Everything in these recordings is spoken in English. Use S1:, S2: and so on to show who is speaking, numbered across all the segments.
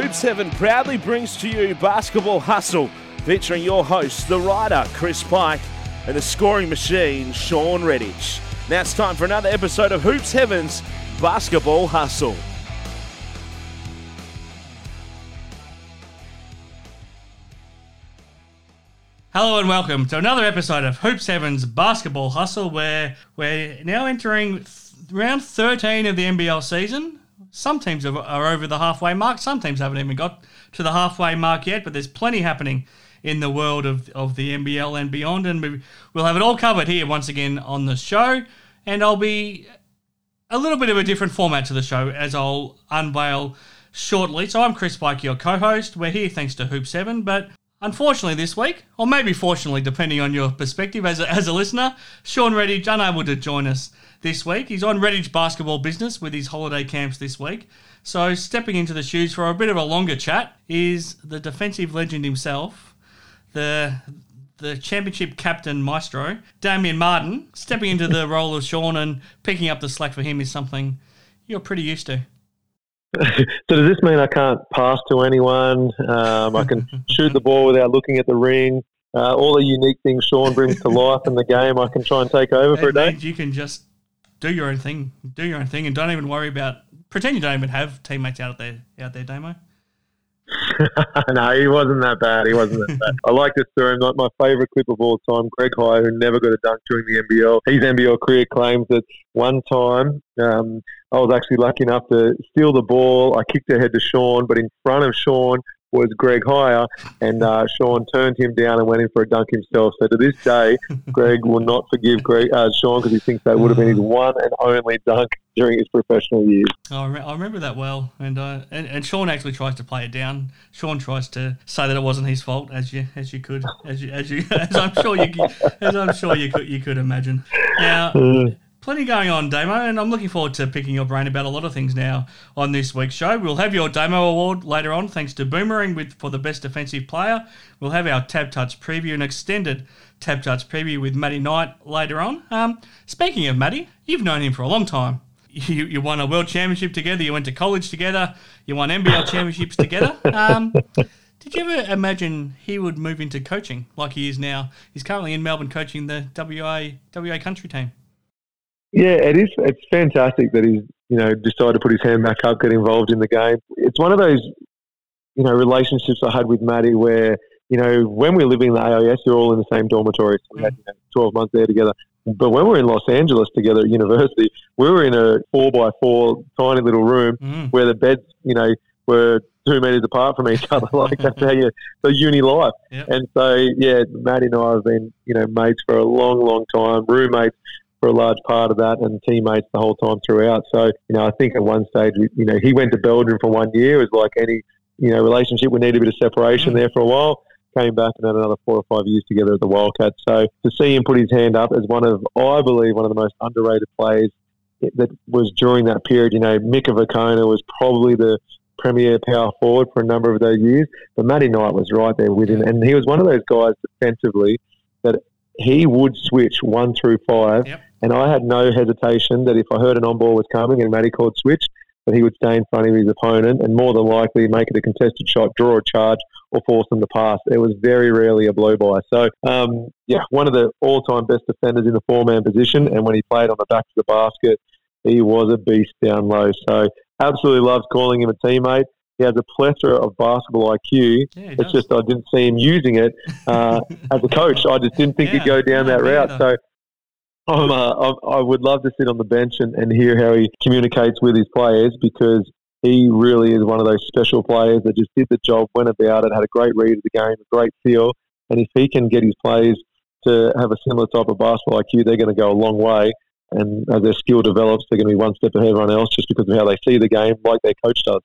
S1: Hoops Heaven proudly brings to you Basketball Hustle, featuring your hosts, the writer Chris Pike and the scoring machine Sean Redhage. Now it's time for another episode of Hoops Heaven's Basketball Hustle.
S2: Hello and welcome to another episode of Hoops Heaven's Basketball Hustle, where we're now entering th- round 13 of the NBL season. Some teams are, over the halfway mark, some teams haven't even got to the halfway mark yet, but there's plenty happening in the world of, of the NBL and beyond, and we, we'll have it all covered here once again on the show. And I'll be a little bit of a different format to the show as I'll unveil shortly. So I'm Chris Pike, your co-host. We're here thanks to Hoops Heaven, but unfortunately this week, or maybe fortunately, depending on your perspective as a, as a listener, Sean Redhage unable to join us this week. He's on Redhage basketball business with his holiday camps this week. So stepping into the shoes for a bit of a longer chat is the defensive legend himself, the the championship captain maestro, Damien Martin, stepping into the role of Sean and picking up the slack for him is something you're pretty used to.
S3: so does this mean I can't pass to anyone? Um, I can shoot the ball without looking at the ring. Uh, all the unique things Sean brings to life in the game, I can try and take over for a day.
S2: You can just do your own thing, do your own thing, and don't even worry about pretend you don't even have teammates out there out there, Damo.
S3: no, he wasn't that bad. He wasn't that bad. I like this story. Like my favourite clip of all time, Greg Hire, who never got a dunk during the NBL. His NBL career claims that one time um, I was actually lucky enough to steal the ball. I kicked ahead to Sean, but in front of Sean was Greg Hire, and uh, Sean turned him down and went in for a dunk himself. So to this day, Greg will not forgive Greg, uh, Sean because he thinks that would have been his one and only dunk during his professional years.
S2: Oh, I remember that well, and, uh, and and Sean actually tries to play it down. Sean tries to say that it wasn't his fault, as you as you could, as you as you as I'm sure you as I'm sure you could you could imagine. Now. Plenty going on, Damo, and I'm looking forward to picking your brain about a lot of things now on this week's show. We'll have your Damo Award later on, thanks to Boomerang with for the best defensive player. We'll have our Tab Touch preview, an extended Tab Touch preview with Matty Knight later on. Um, speaking of Matty, you've known him for a long time. You, you won a world championship together. You went to college together. You won NBL championships together. Um, did you ever imagine he would move into coaching like he is now? He's currently in Melbourne coaching the WA WA country team.
S3: Yeah, it is. It's fantastic that he's you know decided to put his hand back up, get involved in the game. It's one of those you know relationships I had with Matty where you know when we were living in the AIS, we were all in the same dormitory. So we had you know, twelve months there together. But when we were in Los Angeles together at university, we were in a four by four tiny little room mm. where the beds, you know, were two meters apart from each other. like that's how you the uni life. Yep. And so yeah, Matty and I have been you know mates for a long, long time, roommates for a large part of that and teammates the whole time throughout. So, you know, I think at one stage, you know, he went to Belgium for one year. It was like any, you know, relationship. We needed a bit of separation mm. there for a while. Came back and had another four or five years together at the Wildcats. So to see him put his hand up as one of, I believe, one of the most underrated players that was during that period. You know, Mika Vukona was probably the premier power forward for a number of those years, but Matty Knight was right there with him, and he was one of those guys defensively that he would switch one through five yep. And I had no hesitation that if I heard an on ball was coming and Matty called switch, that he would stay in front of his opponent and more than likely make it a contested shot, draw a charge, or force them to pass. It was very rarely a blow by. So, um, yeah, one of the all time best defenders in the four man position. And when he played on the back of the basket, he was a beast down low. So, absolutely loved calling him a teammate. He has a plethora of basketball IQ. Yeah, it's does. just I didn't see him using it uh, as a coach. I just didn't think yeah, he'd go down that route. So I'm, uh, I would love to sit on the bench and, and hear how he communicates with his players because he really is one of those special players that just did the job, went about it, had a great read of the game, a great feel. And if he can get his players to have a similar type of basketball IQ, they're going to go a long way. And as their skill develops, they're going to be one step ahead of everyone else just because of how they see the game, like their coach does.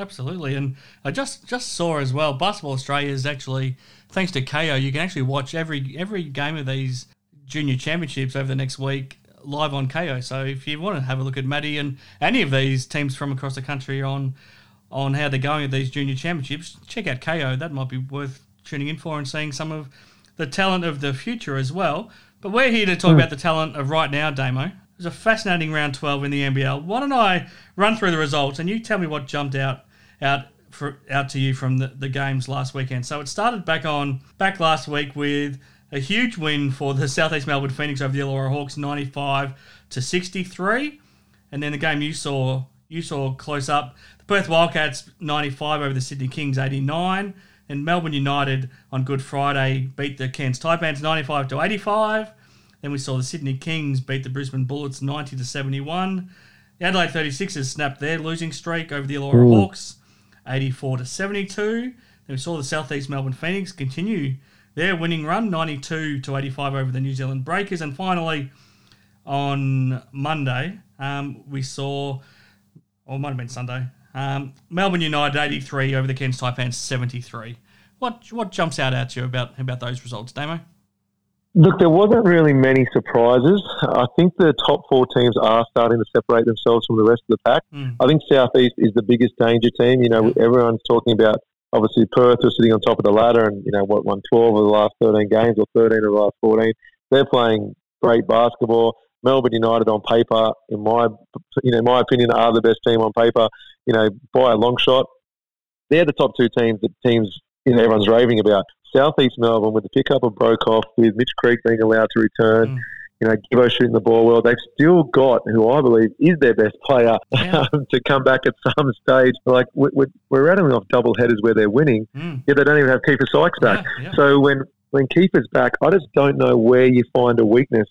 S2: Absolutely, and I just just saw as well. Basketball Australia is actually thanks to Kayo, you can actually watch every every game of these junior championships over the next week live on Kayo. So if you want to have a look at Matty and any of these teams from across the country on on how they're going at these junior championships, check out Kayo. That might be worth tuning in for and seeing some of the talent of the future as well. But we're here to talk mm. about the talent of right now, Damo. It was a fascinating round 12 in the NBL. Why don't I run through the results and you tell me what jumped out out for, out to you from the, the games last weekend. So it started back on back last week with a huge win for the Southeast Melbourne Phoenix over the Illawarra Hawks, 95 to 63. And then the game you saw you saw close up, the Perth Wildcats 95 over the Sydney Kings 89. And Melbourne United on Good Friday beat the Cairns Taipans 95 to 85. Then we saw the Sydney Kings beat the Brisbane Bullets 90 to 71. The Adelaide 36ers snapped their losing streak over the Illawarra Hawks 84 to 72. Then we saw the Southeast Melbourne Phoenix continue their winning run 92 to 85 over the New Zealand Breakers. And finally, on Monday, um, we saw, or it might have been Sunday, um, Melbourne United 83 over the Cairns Taipans 73. What what jumps out at you about about those results, Damo?
S3: Look, there wasn't really many surprises. I think the top four teams are starting to separate themselves from the rest of the pack.
S2: Mm.
S3: I think Southeast is the biggest danger team. You know, everyone's talking about obviously Perth are sitting on top of the ladder and, you know, what, won 12 of the last 13 games or 13 of the last 14. They're playing great basketball. Melbourne United on paper, in my, you know, my opinion, are the best team on paper, you know, by a long shot. They're the top two teams that teams, you know, everyone's raving about. Southeast Melbourne with the pickup of Broekhoff, with Mitch Creek being allowed to return,
S2: Mm.
S3: you know, Givo shooting the ball well. They've still got who I believe is their best player
S2: Yeah.
S3: to come back at some stage. Like we're, we're- we're rattling off double headers where they're winning,
S2: Mm.
S3: yet they don't even have Keifer Sykes back.
S2: Yeah, yeah.
S3: So when when Keifer's back, I just don't know where you find a weakness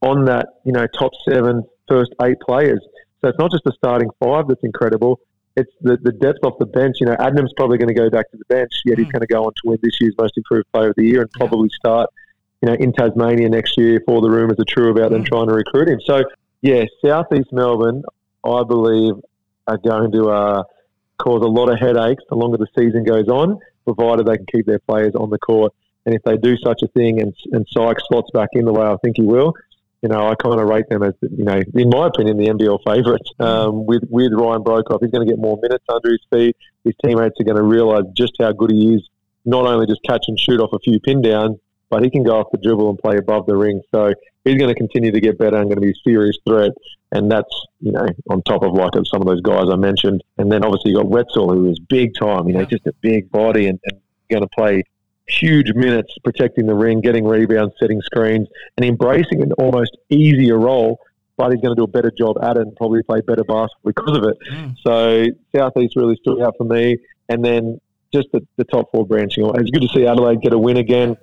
S3: on that. You know, top seven, first eight players. So it's not just the starting five that's incredible. It's the, the depth off the bench. You know, Adnam's probably going to go back to the bench, yet he's
S2: Mm.
S3: going to go on to win this year's Most Improved Player of the Year and
S2: Yeah.
S3: probably start, you know, in Tasmania next year if all the rumours are true about them
S2: Mm.
S3: trying to recruit him. So, yeah, Southeast Melbourne, I believe, are going to uh, cause a lot of headaches the longer the season goes on, provided they can keep their players on the court. And if they do such a thing and, and Sykes slots back in the way I think he will, you know, I kind of rate them as, you know, in my opinion, the NBL favourite Um, with, with Ryan Broekhoff, he's going to get more minutes under his feet. His teammates are going to realise just how good he is, not only just catch and shoot off a few pin downs, but he can go off the dribble and play above the ring. So he's going to continue to get better and going to be a serious threat. And that's, you know, on top of like some of those guys I mentioned. And then obviously you got Wetzell, who is big time, you know, just a big body and, and going to play huge minutes protecting the ring, getting rebounds, setting screens, and embracing an almost easier role. But he's going to do a better job at it and probably play better basketball because of it.
S2: Mm.
S3: So Southeast really stood out for me. And then just the, the top four branching. It's good to see Adelaide get a win again.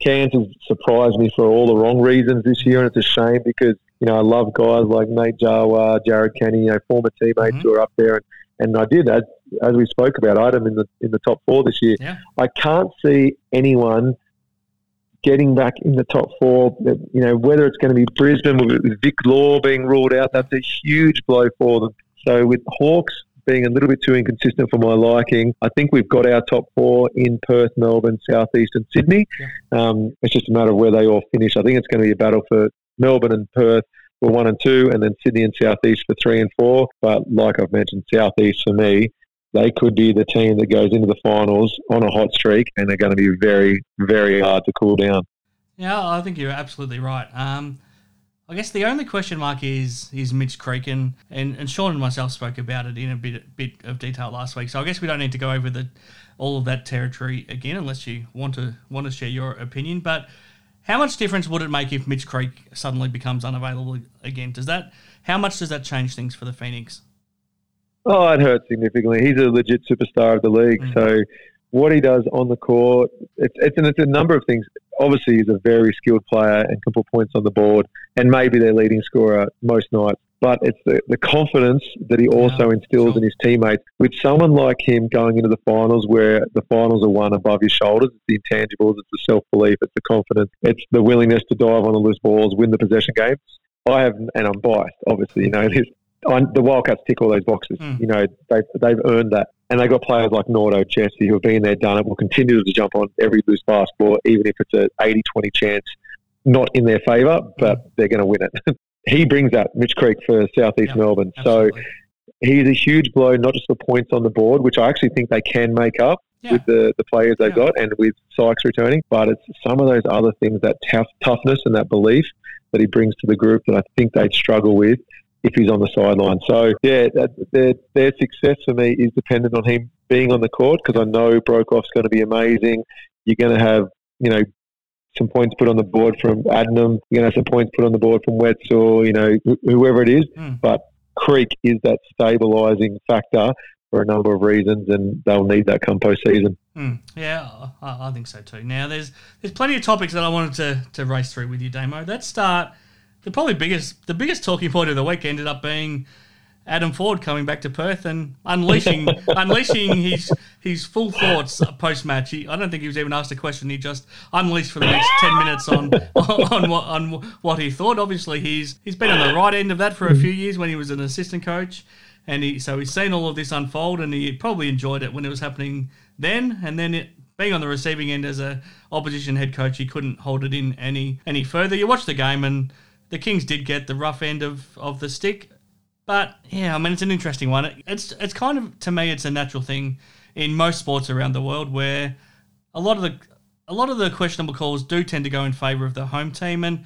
S3: Cairns has surprised me for all the wrong reasons this year, and it's a shame because you know I love guys like Nate Jawai, Jared Kenny, you know former teammates
S2: Mhm.
S3: who are up there, and, and I did as as we spoke about, I had them in the in the top four this year.
S2: Yeah.
S3: I can't see anyone getting back in the top four. You know whether it's going to be Brisbane with Vic Law being ruled out, that's a huge blow for them. So with Hawks being a little bit too inconsistent for my liking, I think we've got our top four in Perth, Melbourne, Southeast, and Sydney. Um, it's just a matter of where they all finish. I think it's going to be a battle for Melbourne and Perth for one and two, and then Sydney and Southeast for three and four. But like I've mentioned, Southeast for me, they could be the team that goes into the finals on a hot streak, and they're going to be very, very hard to cool down.
S2: Yeah, I think you're absolutely right. Um, I guess the only question mark is is Mitch Creek and, and, and Sean and myself spoke about it in a bit bit of detail last week. So I guess we don't need to go over the all of that territory again unless you want to want to share your opinion. But how much difference would it make if Mitch Creek suddenly becomes unavailable again? Does that how much does that change things for the Phoenix?
S3: Oh, it hurts significantly. He's a legit superstar of the league.
S2: Mm.
S3: So what he does on the court, it's, it's, and it's a number of things. Obviously, he's a very skilled player and can put points on the board, and maybe their leading scorer most nights. But it's the, the confidence that he also
S2: Yeah,
S3: instills in his teammates. With someone like him going into the finals, where the finals are won above your shoulders, it's the intangibles, it's the self belief, it's the confidence, it's the willingness to dive on the loose balls, win the possession game. I have, and I'm biased, obviously, you know this. I, the Wildcats tick all those boxes.
S2: Mm.
S3: You know, they've, they've earned that. And they've got players like Nordo, Jesse, who have been there, done it, will continue to jump on every loose basketball, even if it's a 80 20 chance, not in their favour, but they're going to win it. he brings that, Mitch Creek for Southeast
S2: Yep,
S3: Melbourne. So he's a huge blow, not just for points on the board, which I actually think they can make up
S2: yeah.
S3: with the, the players they've
S2: Yeah.
S3: got and with Sykes returning, but it's some of those other things, that tough, toughness and that belief that he brings to the group that I think they'd struggle with if he's on the sideline. So, yeah, that, their, their success for me is dependent on him being on the court because I know Broekhoff's going to be amazing. You're going to have, you know, some points put on the board from Adnam. You're going to have some points put on the board from Wetzell, you know, wh- whoever it is.
S2: Mm.
S3: But Creek is that stabilising factor for a number of reasons, and they'll need that come postseason.
S2: Hmm. Yeah, I, I think so too. Now, there's there's plenty of topics that I wanted to, to race through with you, Damo. Let's start. The probably biggest the biggest talking point of the week ended up being Adam Forde coming back to Perth and unleashing unleashing his his full thoughts post match. I don't think he was even asked a question. He just unleashed for the next ten minutes on on what on what he thought. Obviously, he's he's been on the right end of that for a few years when he was an assistant coach, and he so he's seen all of this unfold, and he probably enjoyed it when it was happening then, and then it. Being on the receiving end as a opposition head coach, he couldn't hold it in any any further. You watch the game, and the Kings did get the rough end of, of the stick. But yeah, I mean, it's an interesting one. It's it's kind of to me, it's a natural thing in most sports around the world where a lot of the a lot of the questionable calls do tend to go in favour of the home team, and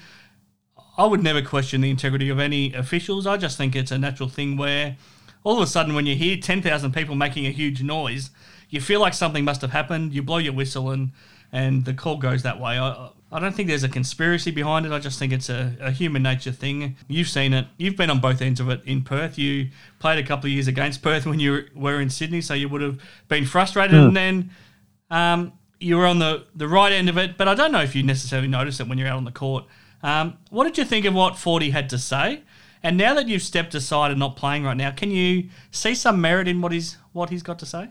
S2: I would never question the integrity of any officials. I just think it's a natural thing where all of a sudden, when you hear ten thousand people making a huge noise, you feel like something must have happened. You blow your whistle, and and the call goes that way. I, I don't think there's a conspiracy behind it. I just think it's a, a, human nature thing. You've seen it. You've been on both ends of it in Perth. You played a couple of years against Perth when you were in Sydney, so you would have been frustrated.
S3: Hmm.
S2: And then um, you were on the, the right end of it. But I don't know if you necessarily noticed it when you're out on the court. Um, what did you think of what Forty had to say? And now that you've stepped aside and not playing right now, can you see some merit in what he's what he's got to say?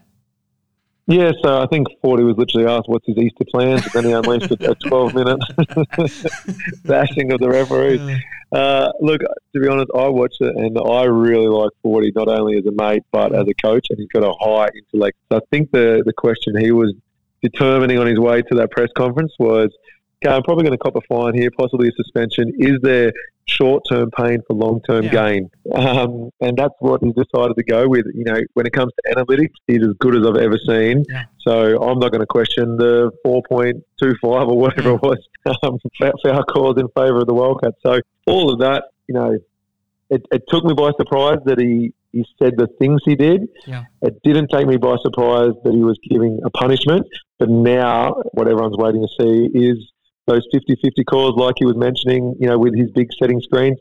S3: Yeah, so I think Forty was literally asked what's his Easter plans, and then he unleashed a, a 12 minute bashing of the referee. Uh, look, to be honest, I watched it and I really like Forty, not only as a mate, but as a coach, and he's got a high intellect. So I think the, the question he was determining on his way to that press conference was okay, I'm probably going to cop a fine here, possibly a suspension. Is there short term pain for long term
S2: Yeah.
S3: gain? Um, and that's what he decided to go with. You know, when it comes to analytics, he's as good as I've ever seen.
S2: Yeah.
S3: So I'm not going to question the 4.25 or whatever it was um, foul- foul calls in favour of the Wildcats. So all of that, you know, it, it took me by surprise that he, he said the things he did.
S2: Yeah.
S3: It didn't take me by surprise that he was giving a punishment. But now what everyone's waiting to see is those 50-50 calls like he was mentioning, you know, with his big setting screens.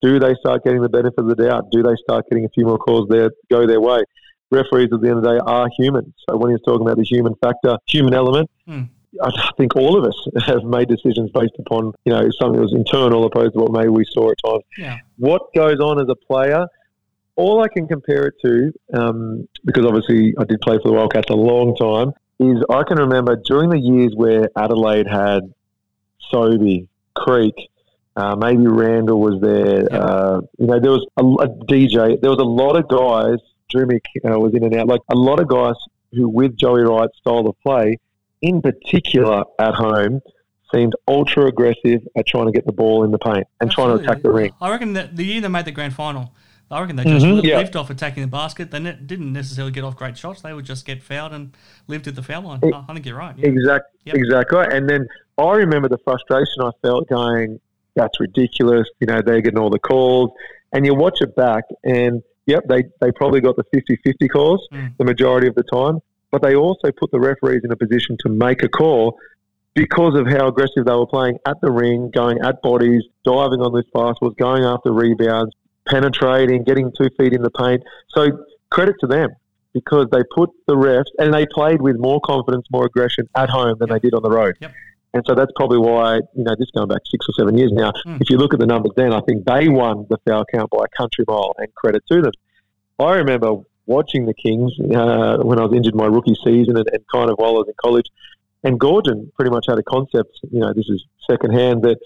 S3: Do they start getting the benefit of the doubt? Do they start getting a few more calls there go their way? Referees at the end of the day are human. So when he's talking about the human factor, human element,
S2: Hmm.
S3: I think all of us have made decisions based upon, you know, something that was internal opposed to what maybe we saw at times.
S2: Yeah.
S3: What goes on as a player, all I can compare it to, um, because obviously I did play for the Wildcats a long time, is I can remember during the years where Adelaide had Sobey, Creek, uh, maybe Randle was there.
S2: Yeah.
S3: Uh, you know, there was a, a DJ. There was a lot of guys. Drew Mick uh, was in and out. Like a lot of guys who, with Joey Wright's style of play, in particular at home, seemed ultra aggressive at trying to get the ball in the paint and trying to attack the ring.
S2: I reckon that the year they made the grand final, I reckon they just
S3: Mhm,
S2: li-
S3: yeah.
S2: lived off attacking the basket. They ne- didn't necessarily get off great shots. They would just get fouled and lived at the foul line.
S3: It-
S2: I think you're right. Yeah.
S3: Exact,
S2: Yep.
S3: exactly. And then I remember the frustration I felt going, that's ridiculous. You know, they're getting all the calls. And you watch it back, and yep, they, they probably got the 50 50 calls
S2: Mm.
S3: the majority of the time. But they also put the referees in a position to make a call because of how aggressive they were playing at the ring, going at bodies, diving on loose passes, going after rebounds, penetrating, getting two feet in the paint. So credit to them because they put the refs and they played with more confidence, more aggression at home than they did on the road.
S2: Yep.
S3: And so that's probably why, you know, just going back six or seven years now,
S2: Mm.
S3: if you look at the numbers then, I think they won the foul count by a country mile and credit to them. I remember watching the Kings uh, when I was injured my rookie season and, and kind of while I was in college. And Goorjian pretty much had a concept, you know, this is secondhand, that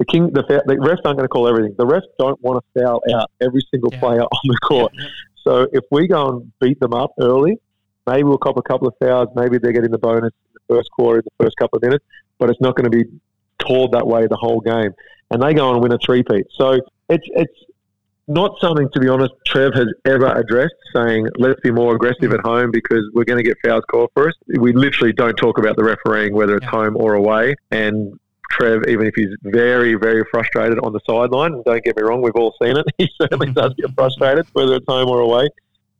S3: the King, the, the refs aren't going to call everything. The refs don't want to foul out every single
S2: Yeah.
S3: player on the court.
S2: Yeah.
S3: So if we go and beat them up early, maybe we'll cop a couple of fouls. Maybe they're getting the bonus in the first quarter, in the first couple of minutes, but it's not going to be called that way the whole game. And they go and win a three-peat. So it's it's not something, to be honest, Trev has ever addressed, saying let's be more aggressive at home because we're going to get fouls called for us. We literally don't talk about the refereeing, whether it's
S2: Yeah.
S3: home or away. And Trev, even if he's very, very frustrated on the sideline, and don't get me wrong, we've all seen it. He certainly does get frustrated, whether it's home or away.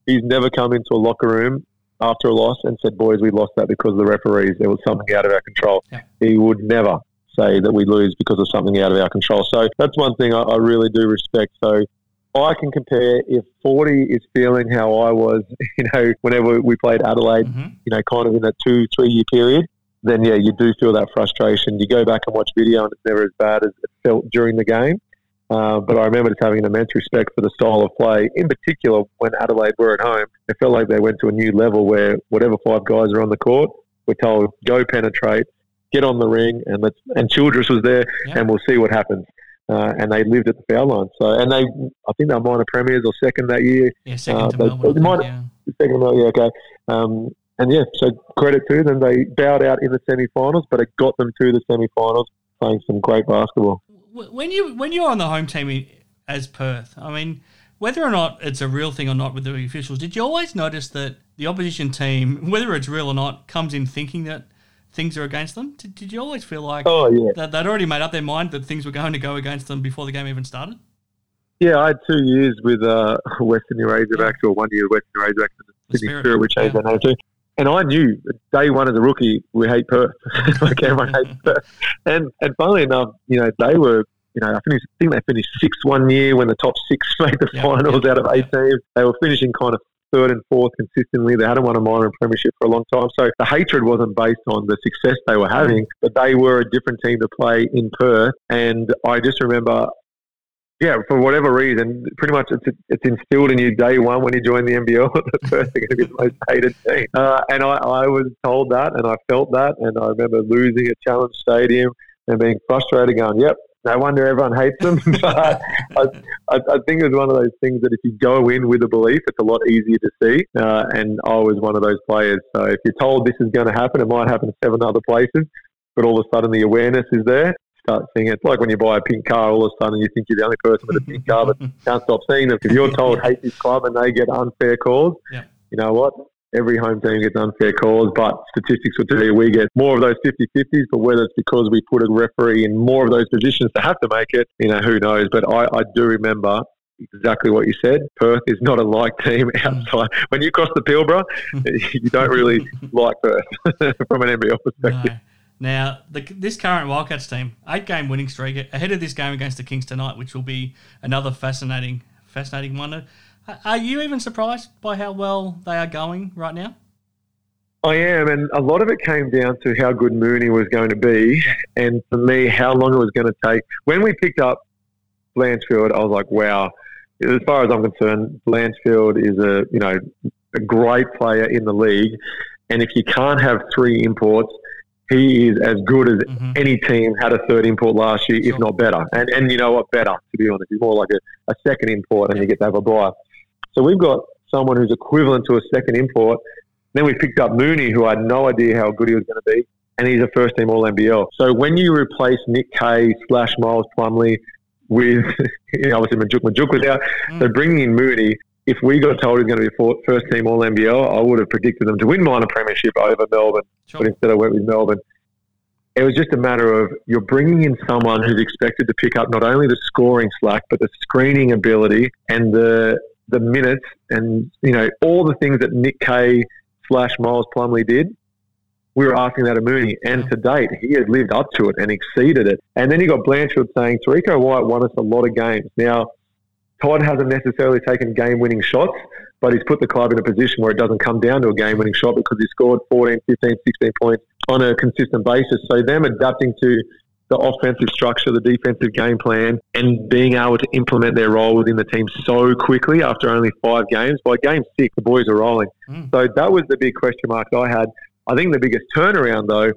S3: He's never come into a locker room after a loss and said, "Boys, we lost that because of the referees. There was something out of our control."
S2: Yeah.
S3: He would never say that we lose because of something out of our control. So that's one thing I, I really do respect. So I can compare if 40 is feeling how I was, you know, whenever we played Adelaide,
S2: hmm
S3: you know, kind of in that two, three year period, then yeah, you do feel that frustration. You go back and watch video and it's never as bad as it felt during the game. Uh, but I remember just having an immense respect for the style of play. In particular, when Adelaide were at home, it felt like they went to a new level where whatever five guys are on the court, we're told go penetrate, get on the ring, and let's. And Childress was there,
S2: Yeah.
S3: and we'll see what happens. Uh, and they lived at the foul line. So, and they, I think they were minor premiers or second that year.
S2: Yeah, second
S3: Uh,
S2: to
S3: they-
S2: Melbourne. I
S3: they might-
S2: think, yeah.
S3: Second, well, yeah, okay. Um, and yeah, so credit to them. They bowed out in the semi-finals, but it got them to the semi-finals, playing some great basketball.
S2: When you when you're on the home team as Perth, I mean, whether or not it's a real thing or not with the officials, did you always notice that the opposition team, whether it's real or not, comes in thinking that things are against them? Did, did you always feel like
S3: Oh yeah,
S2: that they'd already made up their mind that things were going to go against them before the game even started?
S3: yeah. I had two years with uh, Western Razorbacks, or one year with Western
S2: The
S3: Sydney
S2: Spirit,
S3: Spirit, which changed
S2: yeah.
S3: their name too. And I knew day one as a rookie, we hate Perth. like everyone mm-hmm. hates Perth. And and funnily enough, you know, they were, you know, I finished, I think they finished sixth one year when the top six made the
S2: Yeah,
S3: finals
S2: yeah,
S3: out of eight teams. They were finishing kind of third and fourth consistently. They hadn't won a minor premiership for a long time. So the hatred wasn't based on the success they were having, but they were a different team to play in Perth. And I just remember yeah, for whatever reason, pretty much it's it's instilled in you day one when you join the NBL. the first thing going to be the most hated team, uh, and I, I was told that, and I felt that, and I remember losing at Challenge Stadium and being frustrated, going, "Yep, no wonder everyone hates them." but I, I, I think it's one of those things that if you go in with a belief, it's a lot easier to see. Uh, and I was one of those players. So if you're told this is going to happen, it might happen to seven other places, but all of a sudden the awareness is there start seeing it. It's like when you buy a pink car, all of a sudden you think you're the only person with a pink car, but can't stop seeing them. If you're told hate this club and they get unfair calls,
S2: Yeah.
S3: you know what? Every home team gets unfair calls, but statistics will tell you we get more of those 50-50s, but whether it's because we put a referee in more of those positions to have to make it, you know, who knows. But I, I do remember exactly what you said. Perth is not a like team mm. outside. When you cross the Pilbara, you don't really like Perth from an NBL perspective.
S2: No. Now, the, this current Wildcats team, eight game winning streak ahead of this game against the Kings tonight, which will be another fascinating, fascinating one. Uh, Are you even surprised by how well they are going right now?
S3: I am, and a lot of it came down to how good Mooney was going to be, and for me, how long it was going to take. When we picked up Blanchfield, I was like, wow. As far as I'm concerned, Blanchfield is a you know a great player in the league, and if you can't have three imports, he is as good as
S2: Mhm.
S3: any team had a third import last year, if not better. And and you know what, better to be honest, he's more like a, a second import, and you get to have a buy. So we've got someone who's equivalent to a second import. Then we picked up Mooney, who I had no idea how good he was going to be, and he's a first team All NBL. So when you replace Nick Kay slash Miles Plumley with you know, obviously Majok Majok was out, so bringing in Mooney. If we got told he's going to be first team All NBL, I would have predicted them to win minor premiership over Melbourne
S2: Sure.
S3: but instead I went with Melbourne. It was just a matter of you're bringing in someone who's expected to pick up not only the scoring slack, but the screening ability and the the minutes and you know all the things that Nick Kay slash Miles Plumley did. We were asking that of Mooney, and to date, he has lived up to it and exceeded it. And then you got Blanchfield saying Terrico White won us a lot of games. Now, Todd hasn't necessarily taken game-winning shots, but he's put the club in a position where it doesn't come down to a game-winning shot because he scored 14, 15, 16 points on a consistent basis. So them adapting to the offensive structure, the defensive game plan, and being able to implement their role within the team so quickly after only five games. By game six, the boys are rolling.
S2: Mm.
S3: So that was the big question mark I had. I think the biggest turnaround, though,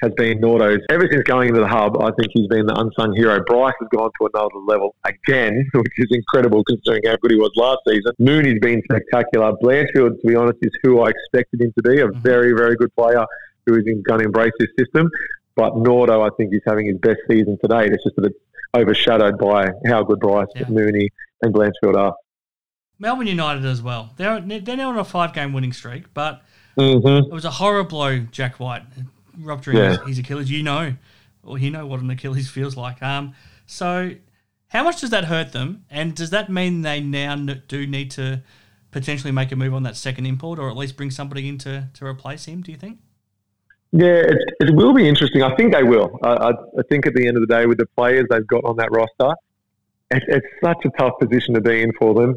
S3: has been Nordo's. Ever since going into the hub, I think he's been the unsung hero. Bryce has gone to another level again, which is incredible considering how good he was last season. Mooney's been spectacular. Blanchfield, to be honest, is who I expected him to be, a very, very good player who is going to embrace this system. But Nordo, I think, is having his best season to date. It's just that it's overshadowed by how good Bryce,
S2: Yeah.
S3: Mooney, and Blanchfield are.
S2: Melbourne United as well. They're they're now on a five game winning streak, but
S3: Mm-hmm.
S2: it was a horror blow. Jack White rupturing
S3: Yeah.
S2: his, his Achilles. You know, or you know what an Achilles feels like. Um, so how much does that hurt them? And does that mean they now do need to potentially make a move on that second import, or at least bring somebody in to, to replace him? Do you think?
S3: Yeah, it, it will be interesting. I think they will. I, I, I think at the end of the day, with the players they've got on that roster, it, it's such a tough position to be in for them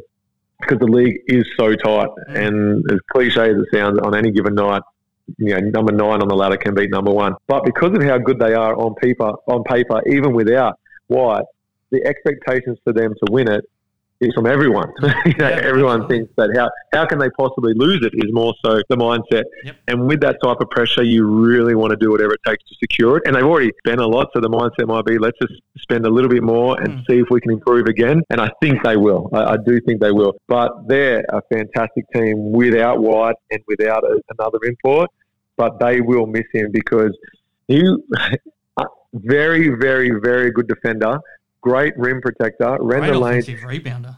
S3: because the league is so tight. Mm. And as cliche as it sounds, on any given night, you know, number nine on the ladder can beat number one. But because of how good they are on paper, on paper, even without White, the expectations for them to win it from everyone. you know, everyone thinks that how how can they possibly lose it is more so the mindset. Yep. And with that type of pressure, you really want to do whatever it takes to secure it. And they've already spent a lot, so the mindset might be let's just spend a little bit more and mm. see if we can improve again. And I think they will. I, I, do think they will. But they're a fantastic team without White and without a, another import. But they will miss him because he. very, very, very good defender great rim protector, ran
S2: great
S3: the lane.
S2: rebounder.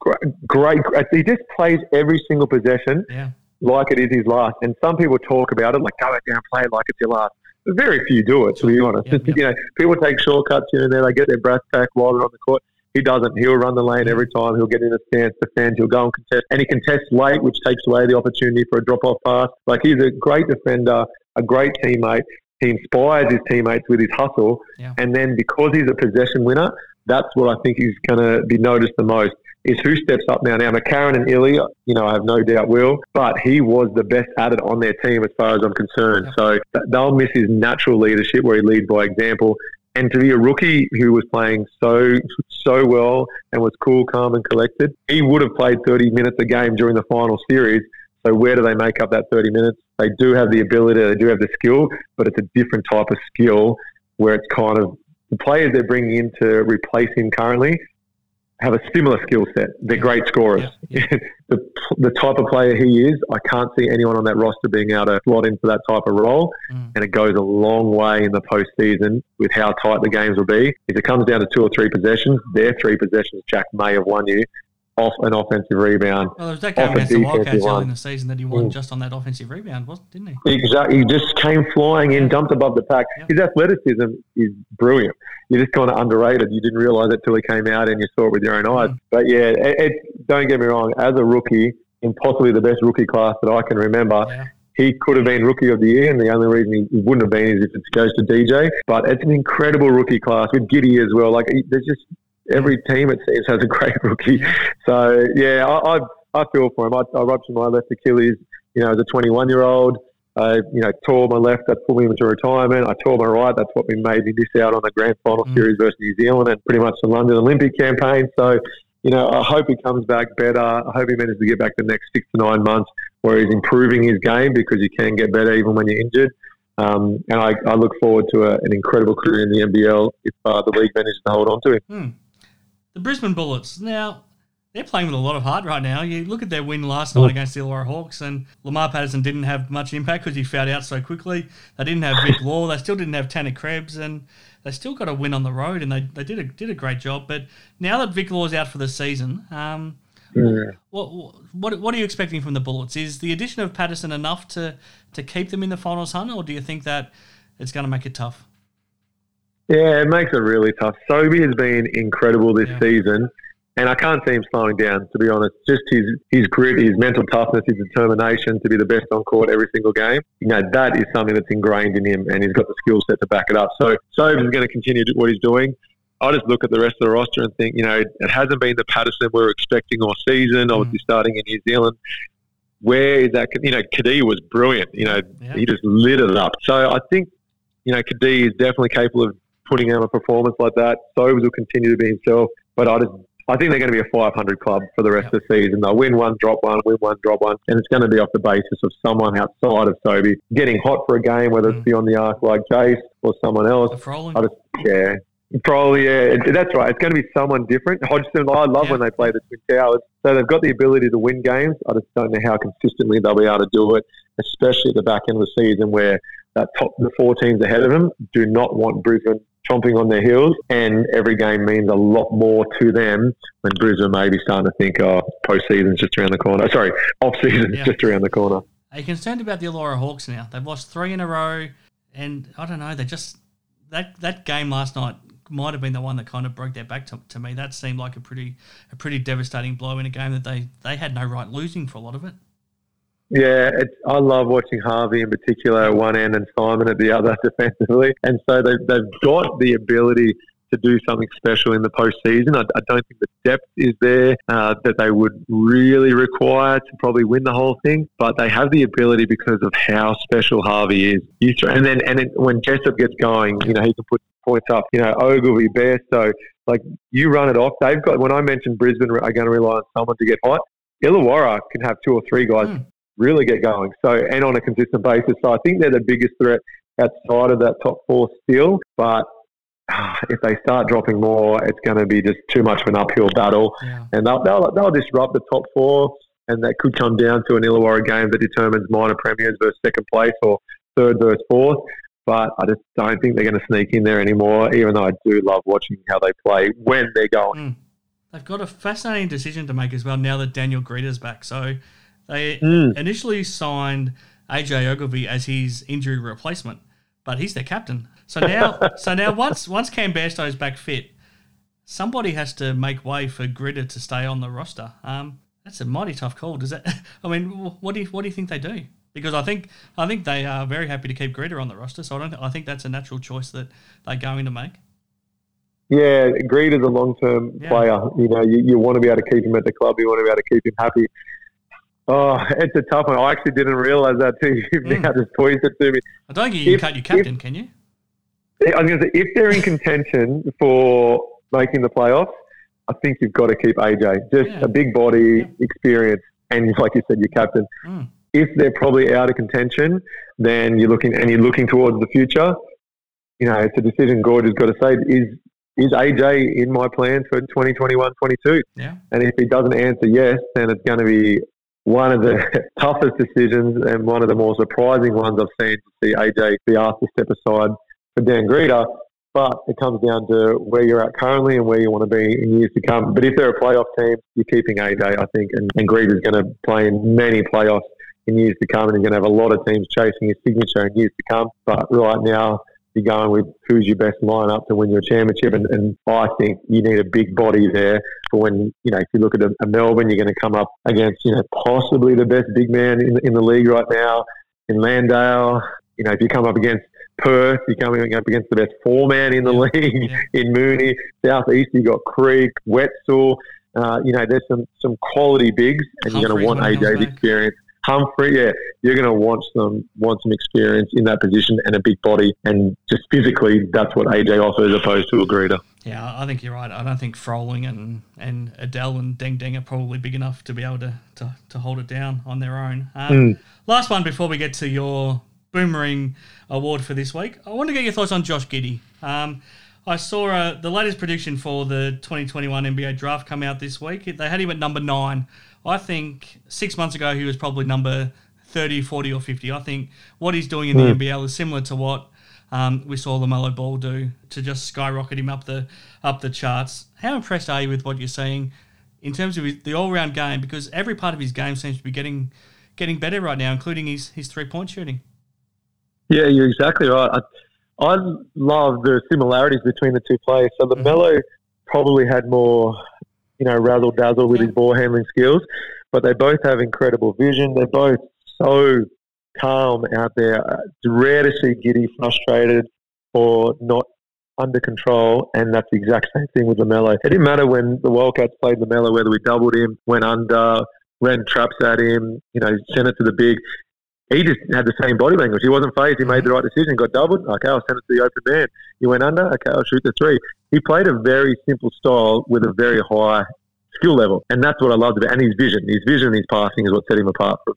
S3: Great, great, He just plays every single possession
S2: yeah.
S3: like it is his last. And some people talk about it like go out there and play it like it's your last. Very few do it, to be honest. Yep, yep. you know, people take shortcuts here and there. They get their breath back while they're on the court. He doesn't. He'll run the lane every time. He'll get in a stance, defend. He'll go and contest, and he contests late, which takes away the opportunity for a drop-off pass. Like he's a great defender, a great teammate, he inspires his teammates with his hustle.
S2: Yeah.
S3: And then because he's a possession winner, that's what I think he's going to be noticed the most. Is who steps up now? Now, McCarron and Illy, you know, I have no doubt will, but he was the best at it on their team as far as I'm concerned. So they'll miss his natural leadership where he leads by example. And to be a rookie who was playing so so well and was cool, calm, and collected, he would have played 30 minutes a game during the final series. So where do they make up that 30 minutes? They do have the ability, they do have the skill, but it's a different type of skill where it's kind of the players they're bringing in to replace him currently have a similar skill set. They're great scorers. Yeah, yeah. the, the type of player he is, I can't see anyone on that roster being able to slot into that type of role. Mm. And it goes a long way in the postseason with how tight the games will be. If it comes down to two or three possessions, their three possessions Jack may have won you off an offensive rebound.
S2: Well, there was that game against the Wildcats early in the season that he won mm. just on that offensive rebound, wasn't didn't he?
S3: Exactly. He just came flying in, dumped above the pack. Yep. His athleticism is brilliant. You're just kind of underrated. You didn't realise it till he came out and you saw it with your own eyes. Mm. But yeah, it, it, don't get me wrong. As a rookie, in possibly the best rookie class that I can remember, yeah. He could have been rookie of the year, and the only reason he wouldn't have been is if it goes to DJ. But it's an incredible rookie class with Giddey as well. Like there's just every team it seems has a great rookie. So yeah, I, I, I feel for him. I, I ruptured my left Achilles, you know, as a 21 year old. I, you know, tore my left. That put me into retirement. I tore my right. That's what we made me miss out on the grand final mm. series versus New Zealand and pretty much the London Olympic campaign. So, you know, I hope he comes back better. I hope he manages to get back the next six to nine months where he's improving his game because you can get better even when you're injured. Um, and I, I, look forward to a, an incredible career in the NBL if uh, the league manages to hold on to him.
S2: Mm. The Brisbane Bullets. Now, they're playing with a lot of heart right now. You look at their win last night against the Illawarra Hawks, and Lamar Patterson didn't have much impact because he fouled out so quickly. They didn't have Vic Law. They still didn't have Tanner Krebs, and they still got a win on the road, and they, they did a did a great job. But now that Vic Law's out for the season, um, yeah. what, what what are you expecting from the Bullets? Is the addition of Patterson enough to to keep them in the finals hunt, or do you think that it's going to make it tough?
S3: Yeah, it makes it really tough. Sobey has been incredible this yeah. season, and I can't see him slowing down. To be honest, just his his grit, his mental toughness, his determination to be the best on court every single game. You know that is something that's ingrained in him, and he's got the skill set to back it up. So Sobey is going to continue what he's doing. I just look at the rest of the roster and think, you know, it hasn't been the Patterson we were expecting all season. Mm. Obviously, starting in New Zealand where is that? You know, Cadee was brilliant. You know, yeah. he just lit it up. So I think, you know, Cadee is definitely capable of putting out a performance like that. Sobes will continue to be himself, but I just I think they're going to be a 500 club for the rest yep. of the season. They'll win one, drop one, win one, drop one, and it's going to be off the basis of someone outside of Sobey getting hot for a game, whether mm. it's beyond the arc like Jace or someone else. I just yeah. Probably, yeah, that's right. It's going to be someone different. Hodgson, I love when they play the Twin Towers. So they've got the ability to win games. I just don't know how consistently they'll be able to do it, especially at the back end of the season where that top the four teams ahead of them do not want Brisbane chomping on their heels, and every game means a lot more to them when Brisbane may be starting to think, oh, postseason's just around the corner. Sorry, off season's yeah. just around the corner.
S2: Are you concerned about the Illawarra Hawks now? They've lost three in a row, and I don't know, they just that that game last night might have been the one that kind of broke their back to, to me. That seemed like a pretty a pretty devastating blow in a game that they, they had no right losing for a lot of it.
S3: Yeah, I love watching Harvey in particular at one end and Simon at the other defensively. And so they've, they've got the ability to do something special in the postseason. I, I don't think the depth is there uh, that they would really require to probably win the whole thing, but they have the ability because of how special Harvey is. And then, and when Jessup gets going, you know, he can put points up. You know, Ogilvy, so like you run it off. They've got when I mentioned Brisbane are going to rely on someone to get hot. Illawarra can have two or three guys mm. Really get going. So and on a consistent basis. So I think they're the biggest threat outside of that top four still. But if they start dropping more, it's going to be just too much of an uphill battle, yeah. and they'll, they'll, they'll disrupt the top four, and that could come down to an Illawarra game that determines minor premiers versus second place or third versus fourth. But I just don't think they're going to sneak in there anymore. Even though I do love watching how they play when they're going. Mm.
S2: They've got a fascinating decision to make as well now that Daniel Grita's back. So they mm. initially signed AJ Ogilvy as his injury replacement, but he's their captain. So now, so now once once Cam is back fit, somebody has to make way for Grita to stay on the roster. Um, that's a mighty tough call. Does that? I mean, what do you what do you think they do? Because I think I think they are very happy to keep Grita on the roster. So I don't. I think that's a natural choice that they're going to make.
S3: Yeah, Grita's a long term yeah. player. You know, you, you want to be able to keep him at the club. You want to be able to keep him happy. Oh, it's a tough one. I actually didn't realise that too. You've mm. now just pointed it to me.
S2: I don't think you if, can cut your captain, if, can you?
S3: I was going to say, if they're in contention for making the playoffs, I think you've got to keep AJ. Just yeah. a big body, yeah. experience, and like you said, your captain. Mm. If they're probably out of contention, then you're looking and you're looking towards the future. You know, it's a decision Gord has got to say: is is AJ in my plan for 2021-22?
S2: Yeah.
S3: And if he doesn't answer yes, then it's going to be one of the toughest decisions and one of the more surprising ones I've seen to see AJ be asked to step aside for Dan Grita, but it comes down to where you're at currently and where you want to be in years to come. But if they're a playoff team, you're keeping AJ, I think, and, and Grita's going to play in many playoffs in years to come, and he's going to have a lot of teams chasing his signature in years to come. But right now, you're going with who's your best lineup to win your championship, and, and I think you need a big body there for when you know if you look at a, a Melbourne, you're going to come up against you know possibly the best big man in, in the league right now in Landale. You know, if you come up against Perth, you're coming up against the best four man in the yeah. league yeah. in Mooney. Southeast, you've got Creek, Wetzell. Uh, you know, there's some some quality bigs, and Humphries you're going to want AJ's experience. Humphrey, yeah, you're going to want some want some experience in that position and a big body, and just physically, that's what AJ offers as opposed to a Grita.
S2: Yeah, I think you're right. I don't think Froling and, and Adele and Deng Deng are probably big enough to be able to, to, to hold it down on their own. Um, mm. Last one before we get to your Boomerang Award for this week. I want to get your thoughts on Josh Giddey. Um, I saw uh, the latest prediction for the 2021 NBA draft come out this week. They had him at number nine. I think six months ago he was probably number 30, 40, or 50. I think what he's doing in mm. the NBL hmm. is similar to what um, we saw LaMelo Ball do to just skyrocket him up the up the charts. How impressed are you with what you're seeing in terms of his, the all round game? Because every part of his game seems to be getting getting better right now, including his, his three point shooting.
S3: Yeah, you're exactly right. I, I love the similarities between the two players. So the mm-hmm. Probably had more, you know, razzle dazzle with his ball handling skills, but they both have incredible vision. They're both so calm out there. It's rare to see Giddey frustrated or not under control, and that's the exact same thing with LaMelo. It didn't matter when the Wildcats played LaMelo, whether we doubled him, went under, ran traps at him, you know, sent it to the big he just had the same body language. He wasn't phased. He made the right decision. Got doubled. Okay, I'll send it to the open man. He went under. Okay, I'll shoot the three. He played a very simple style with a very high skill level, and that's what I loved about. And his vision, his vision, and his passing is what set him apart from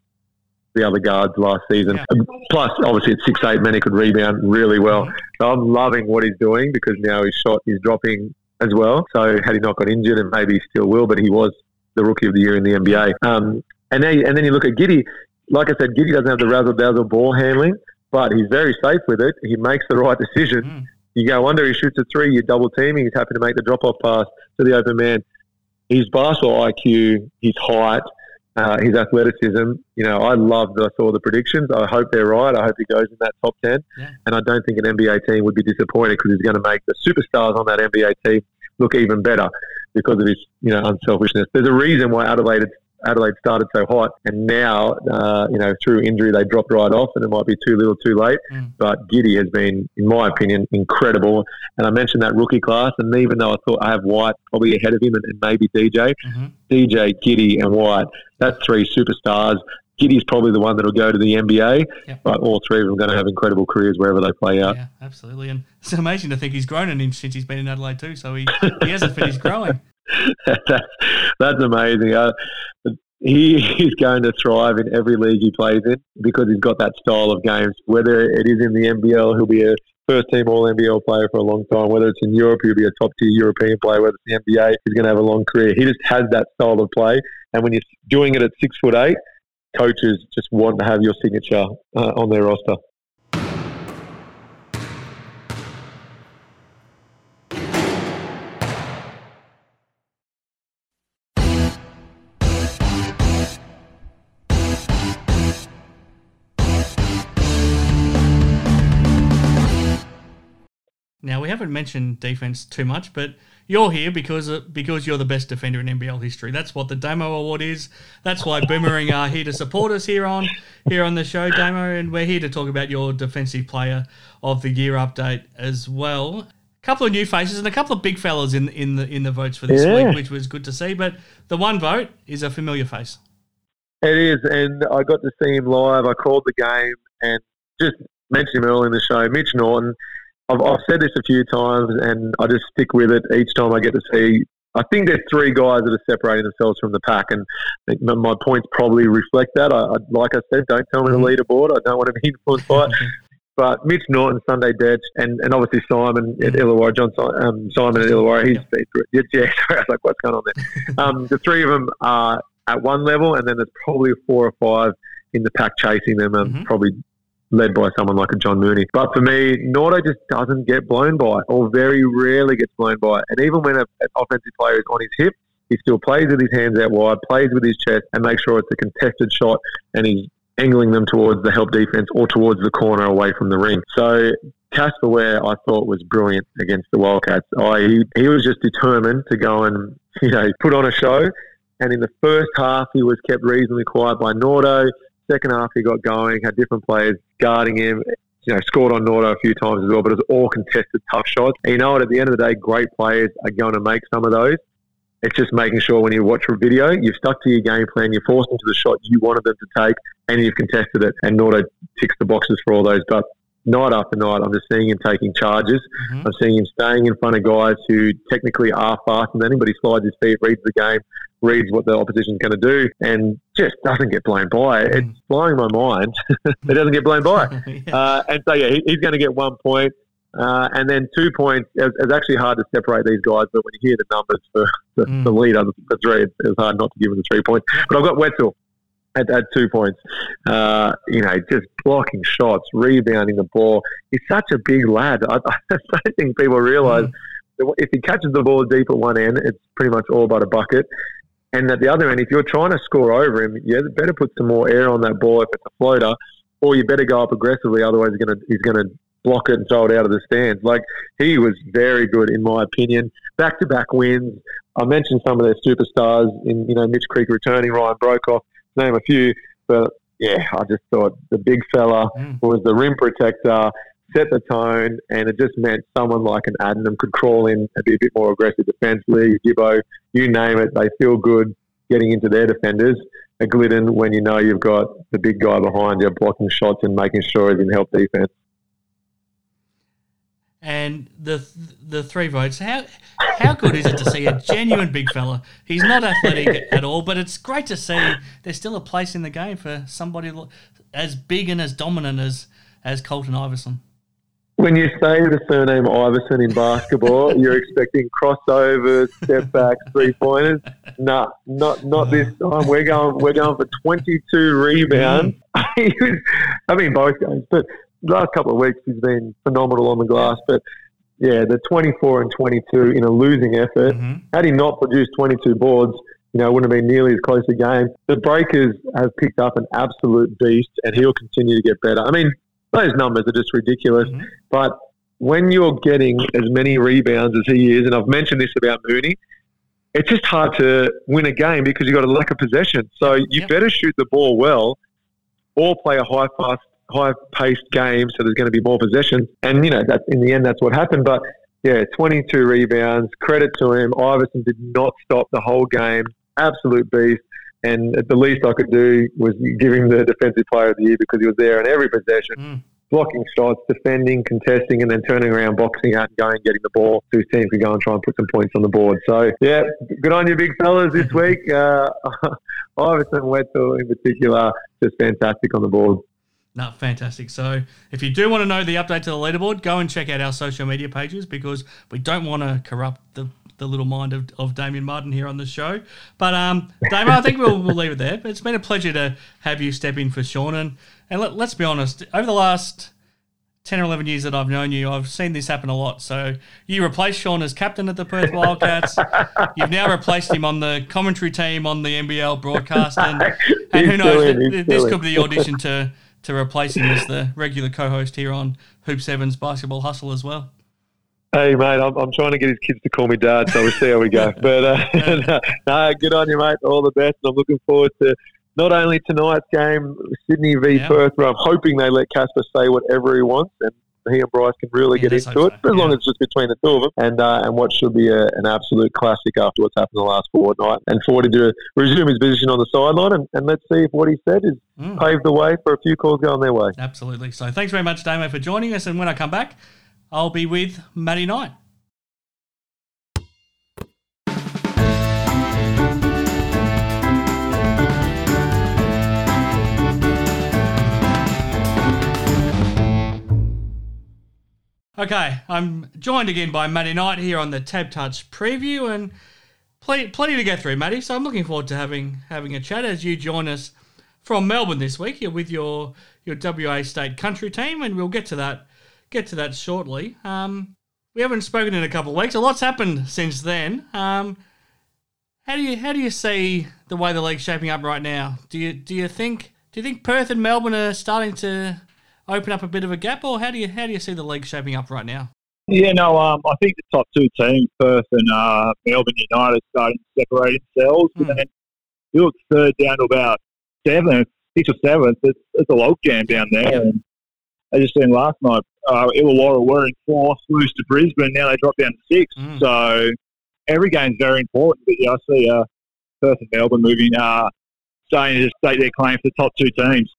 S3: the other guards last season. Yeah. Plus, obviously, at six eight, many could rebound really well. Mm-hmm. So I'm loving what he's doing because now his shot is dropping as well. So had he not got injured, and maybe he still will, but he was the rookie of the year in the NBA. Um, and then, and then you look at Giddey like I said, Giddey doesn't have the razzle dazzle ball handling, but he's very safe with it. He makes the right decision. Mm. You go under, he shoots a three, you're double teaming. He's happy to make the drop off pass to the open man. His basketball IQ, his height, uh, his athleticism. You know, I loved. That I saw the predictions. I hope they're right. I hope he goes in that top ten.
S2: Yeah.
S3: And I don't think an NBA team would be disappointed because he's going to make the superstars on that NBA team look even better because of his you know unselfishness. There's a reason why Adelaide Adelaide started so hot, and now uh, you know through injury they dropped right off, and it might be too little, too late.
S2: Mm.
S3: But Giddey has been, in my opinion, incredible. And I mentioned that rookie class, and even though I thought I have White probably ahead of him, and, and maybe DJ,
S2: Mhm.
S3: DJ, Giddey, and White, that's three superstars. Giddey's probably the one that'll go to the NBA,
S2: Yep.
S3: but all three of them are going to have incredible careers wherever they play out.
S2: Yeah, absolutely. And it's amazing to think he's grown an inch since he's been in Adelaide too. So he, he hasn't finished growing.
S3: that's, that's amazing. Uh, he is going to thrive in every league he plays in because he's got that style of games. Whether it is in the NBL, he'll be a first team All NBL player for a long time. Whether it's in Europe, he'll be a top tier European player. Whether it's the NBA, he's going to have a long career. He just has that style of play. And when you're doing it at six foot eight, coaches just want to have your signature uh, on their roster.
S2: Haven't mentioned defense too much, but you're here because uh, because you're the best defender in NBL history. That's what the Damo Award is. That's why Boomerang are here to support us here on here on the show, Damo, and we're here to talk about your defensive player of the year update as well. A couple of new faces and a couple of big fellas in in the in the votes for this
S3: Yeah.
S2: week, which was good to see. But the one vote is a familiar face.
S3: It is, and I got to see him live. I called the game and just mentioned him early in the show. Mitch Norton. I've, I've said this a few times, and I just stick with it each time I get to see. I think there's three guys that are separating themselves from the pack, and my- points probably reflect that. I, I, like I said, don't tell me the leaderboard. I don't want to be influenced by it. But Mitch Norton, Sunday Dech, and, and obviously Simon at Illawarra, John um, Simon at Illawarra, he's been through it. Yeah, sorry, I was like, what's going on there? um, the three of them are at one level, and then there's probably four or five in the pack chasing them, and
S2: Mhm.
S3: probably led by someone like a John Mooney. But for me, Nordo just doesn't get blown by, or very rarely gets blown by. And even when a, an offensive player is on his hip, he still plays with his hands out wide, plays with his chest, and makes sure it's a contested shot, and he's angling them towards the help defense or towards the corner away from the ring. So Casper Ware, I thought was brilliant against the Wildcats. I, he, he was just determined to go and you know put on a show. And in the first half, he was kept reasonably quiet by Nordo. Second half, he got going, had different players guarding him. You know, scored on Nordo a few times as well, but it was all contested tough shots. And you know what? At the end of the day, great players are going to make some of those. It's just making sure when you watch a video, you've stuck to your game plan, you're forced into the shot you wanted them to take, and you've contested it. And Nordo ticks the boxes for all those. But night after night, I'm just seeing him taking charges.
S2: Mhm.
S3: I'm seeing him staying in front of guys who technically are faster than him, but he slides his feet, reads the game, reads what the opposition's going to do, and just doesn't get blown by. It's
S2: Mm.
S3: blowing my mind. it doesn't get blown by.
S2: Yeah.
S3: Uh, and so, yeah, he, he's going to get one point. Uh, and then two points. It's, it's actually hard to separate these guys, but when you hear the numbers for the,
S2: Mm.
S3: the leader for three, it's, it's hard not to give him the three points. But I've got Wetzell at, at two points. Uh, you know, just blocking shots, rebounding the ball. He's such a big lad. I, I don't think people realise
S2: Mm.
S3: that if he catches the ball deep at one end, it's pretty much all but a bucket. And at the other end, if you're trying to score over him, you better put some more air on that ball if it's a floater, or you better go up aggressively. Otherwise, he's going to he's going to block it and throw it out of the stands. Like he was very good in my opinion. Back to back wins. I mentioned some of their superstars in you know Mitch Creek returning, Ryan Broekhoff, name a few. But yeah, I just thought the big fella
S2: Mm.
S3: was the rim protector, set the tone, and it just meant someone like an Adnam could crawl in and be a bit more aggressive defensively. Gibbo, you name it, they feel good getting into their defenders. A Gliddon when you know you've got the big guy behind you blocking shots and making sure he's in help defense.
S2: and the the three votes. How how good is it to see a genuine big fella? He's not athletic at all, but it's great to see there's still a place in the game for somebody as big and as dominant as as Colton Iverson.
S3: When you say the surname Iverson in basketball, you're expecting crossovers, step backs, three pointers. Nah, not not this time. We're going we're going for 22 rebounds. He I mean both games, but the last couple of weeks he's been phenomenal on the glass. But yeah, the 24 and 22 in a losing effort.
S2: Mhm.
S3: Had he not produced 22 boards, you know, it wouldn't have been nearly as close a game. The Breakers have picked up an absolute beast, and he'll continue to get better. I mean, those numbers are just ridiculous. Mm-hmm. But when you're getting as many rebounds as he is, and I've mentioned this about Mooney, it's just hard to win a game because you've got a lack of possession. So you yep. better shoot the ball well or play a high fast, high paced game so there's going to be more possession. And, you know, that in the end, that's what happened. But yeah, 22 rebounds. Credit to him. Iverson did not stop the whole game. Absolute beast. And the least I could do was give him the defensive player of the year because he was there in every possession. Mm blocking shots, defending, contesting, and then turning around, boxing out, and going, getting the ball so his team can go and try and put some points on the board. So, yeah, good on you, big fellas, this week. Uh, Iverson Wetzell in particular, just fantastic on the board.
S2: No, fantastic. So, if you do want to know the update to the leaderboard, go and check out our social media pages because we don't want to corrupt the the little mind of, of Damian Martin here on the show. But um, Damian, I think we'll, we'll leave it there. But it's been a pleasure to have you step in for Sean. And, and let, let's be honest, over the last 10 or 11 years that I've known you, I've seen this happen a lot. So you replaced Sean as captain of the Perth Wildcats. You've now replaced him on the commentary team on the NBL broadcast. And, and who knows, this could be the audition to, to replace him as the regular co host here on Hoop Sevens Basketball Hustle as well.
S3: Hey mate, I'm, I'm trying to get his kids to call me dad, so we'll see how we go. But uh, no, good on you, mate. All the best. I'm looking forward to not only tonight's game, Sydney v yeah. Perth, but I'm hoping they let Casper say whatever he wants and he and Bryce can really yeah, get into it, so. as yeah. long as it's just between the two of them, and uh, and what should be a, an absolute classic after what's happened the last fortnight. And Forty to resume his position on the sideline, and, and let's see if what he said is mm. paved the way for a few calls going their way.
S2: Absolutely. So thanks very much, Damo, for joining us. And when I come back, I'll be with Matty Knight. Okay, I'm joined again by Matty Knight here on the Tab Touch preview, and plenty, plenty to get through, Matty. So I'm looking forward to having having a chat as you join us from Melbourne this week. You're with your your WA State Country team, and we'll get to that get to that shortly. Um, we haven't spoken in a couple of weeks. A lot's happened since then. Um, how do you how do you see the way the league's shaping up right now? Do you do you think do you think Perth and Melbourne are starting to open up a bit of a gap, or how do you how do you see the league shaping up right now?
S4: Yeah, no, um, I think the top two teams, Perth and uh, Melbourne United, are starting to separate themselves. Mm. And you look third down to about seventh, sixth or seventh. It's, it's a logjam down there. And I just seen last night, uh, Illawarra were in fourth, lose to Brisbane. Now they drop down to sixth. Mm. So every game's very important. But yeah, I see uh, Perth and Melbourne moving, uh, starting to stake their claim for the top two teams.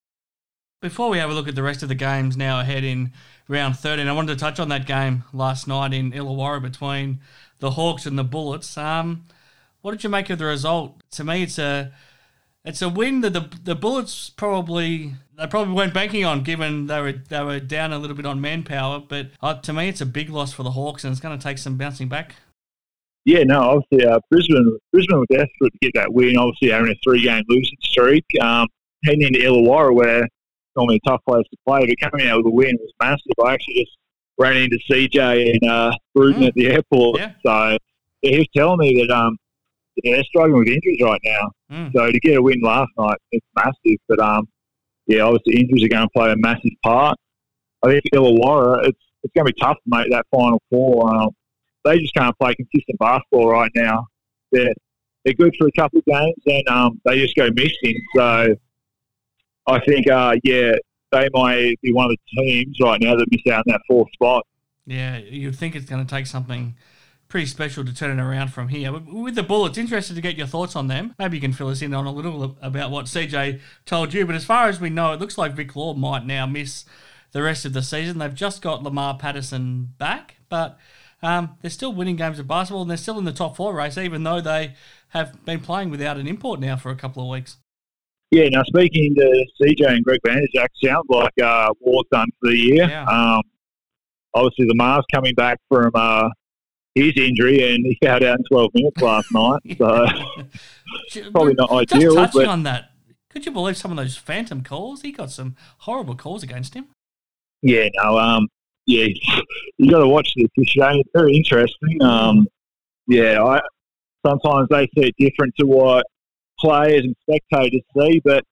S2: Before we have a look at the rest of the games now ahead in round 13, I wanted to touch on that game last night in Illawarra between the Hawks and the Bullets. Um, what did you make of the result? To me, it's a it's a win that the the Bullets probably they probably weren't banking on, given they were they were down a little bit on manpower. But uh, to me, it's a big loss for the Hawks, and it's going to take some bouncing back.
S4: Yeah, no, obviously uh, Brisbane Brisbane were desperate to get that win. Obviously, having a three game losing streak, um, heading into Illawarra, where normally a tough place to play, but coming out with a win was massive. I actually just ran into CJ and uh, Bruton mm. at the airport. Yeah. So he was telling me that um, they're struggling with injuries right now. Mm. So to get a win last night, it's massive. But um, yeah, obviously injuries are going to play a massive part. I think Illawarra, it's it's going to be tough to make that final four. Um, they just can't play consistent basketball right now. They're they're good for a couple of games, and um, they just go missing. So I think, uh, yeah, they might be one of the teams right now that miss out on that fourth spot.
S2: Yeah, you'd think it's going to take something pretty special to turn it around from here. With the Bullets, interested to get your thoughts on them. Maybe you can fill us in on a little about what CJ told you. But as far as we know, it looks like Vic Law might now miss the rest of the season. They've just got Lamar Patterson back, but um, they're still winning games of basketball and they're still in the top four race, even though they have been playing without an import now for a couple of weeks.
S4: Yeah, now speaking to CJ and Greg Vanderjagt, sounds like uh, war's done for the year. Yeah. Um, obviously, the Mars coming back from uh, his injury, and he got out in 12 minutes last night. So probably not
S2: Just
S4: ideal.
S2: Just touching on that, could you believe some of those phantom calls? He got some horrible calls against him.
S4: Yeah, no, um, yeah, you got to watch this. It's very interesting. Um, yeah, I sometimes they see it different to what players and spectators see. But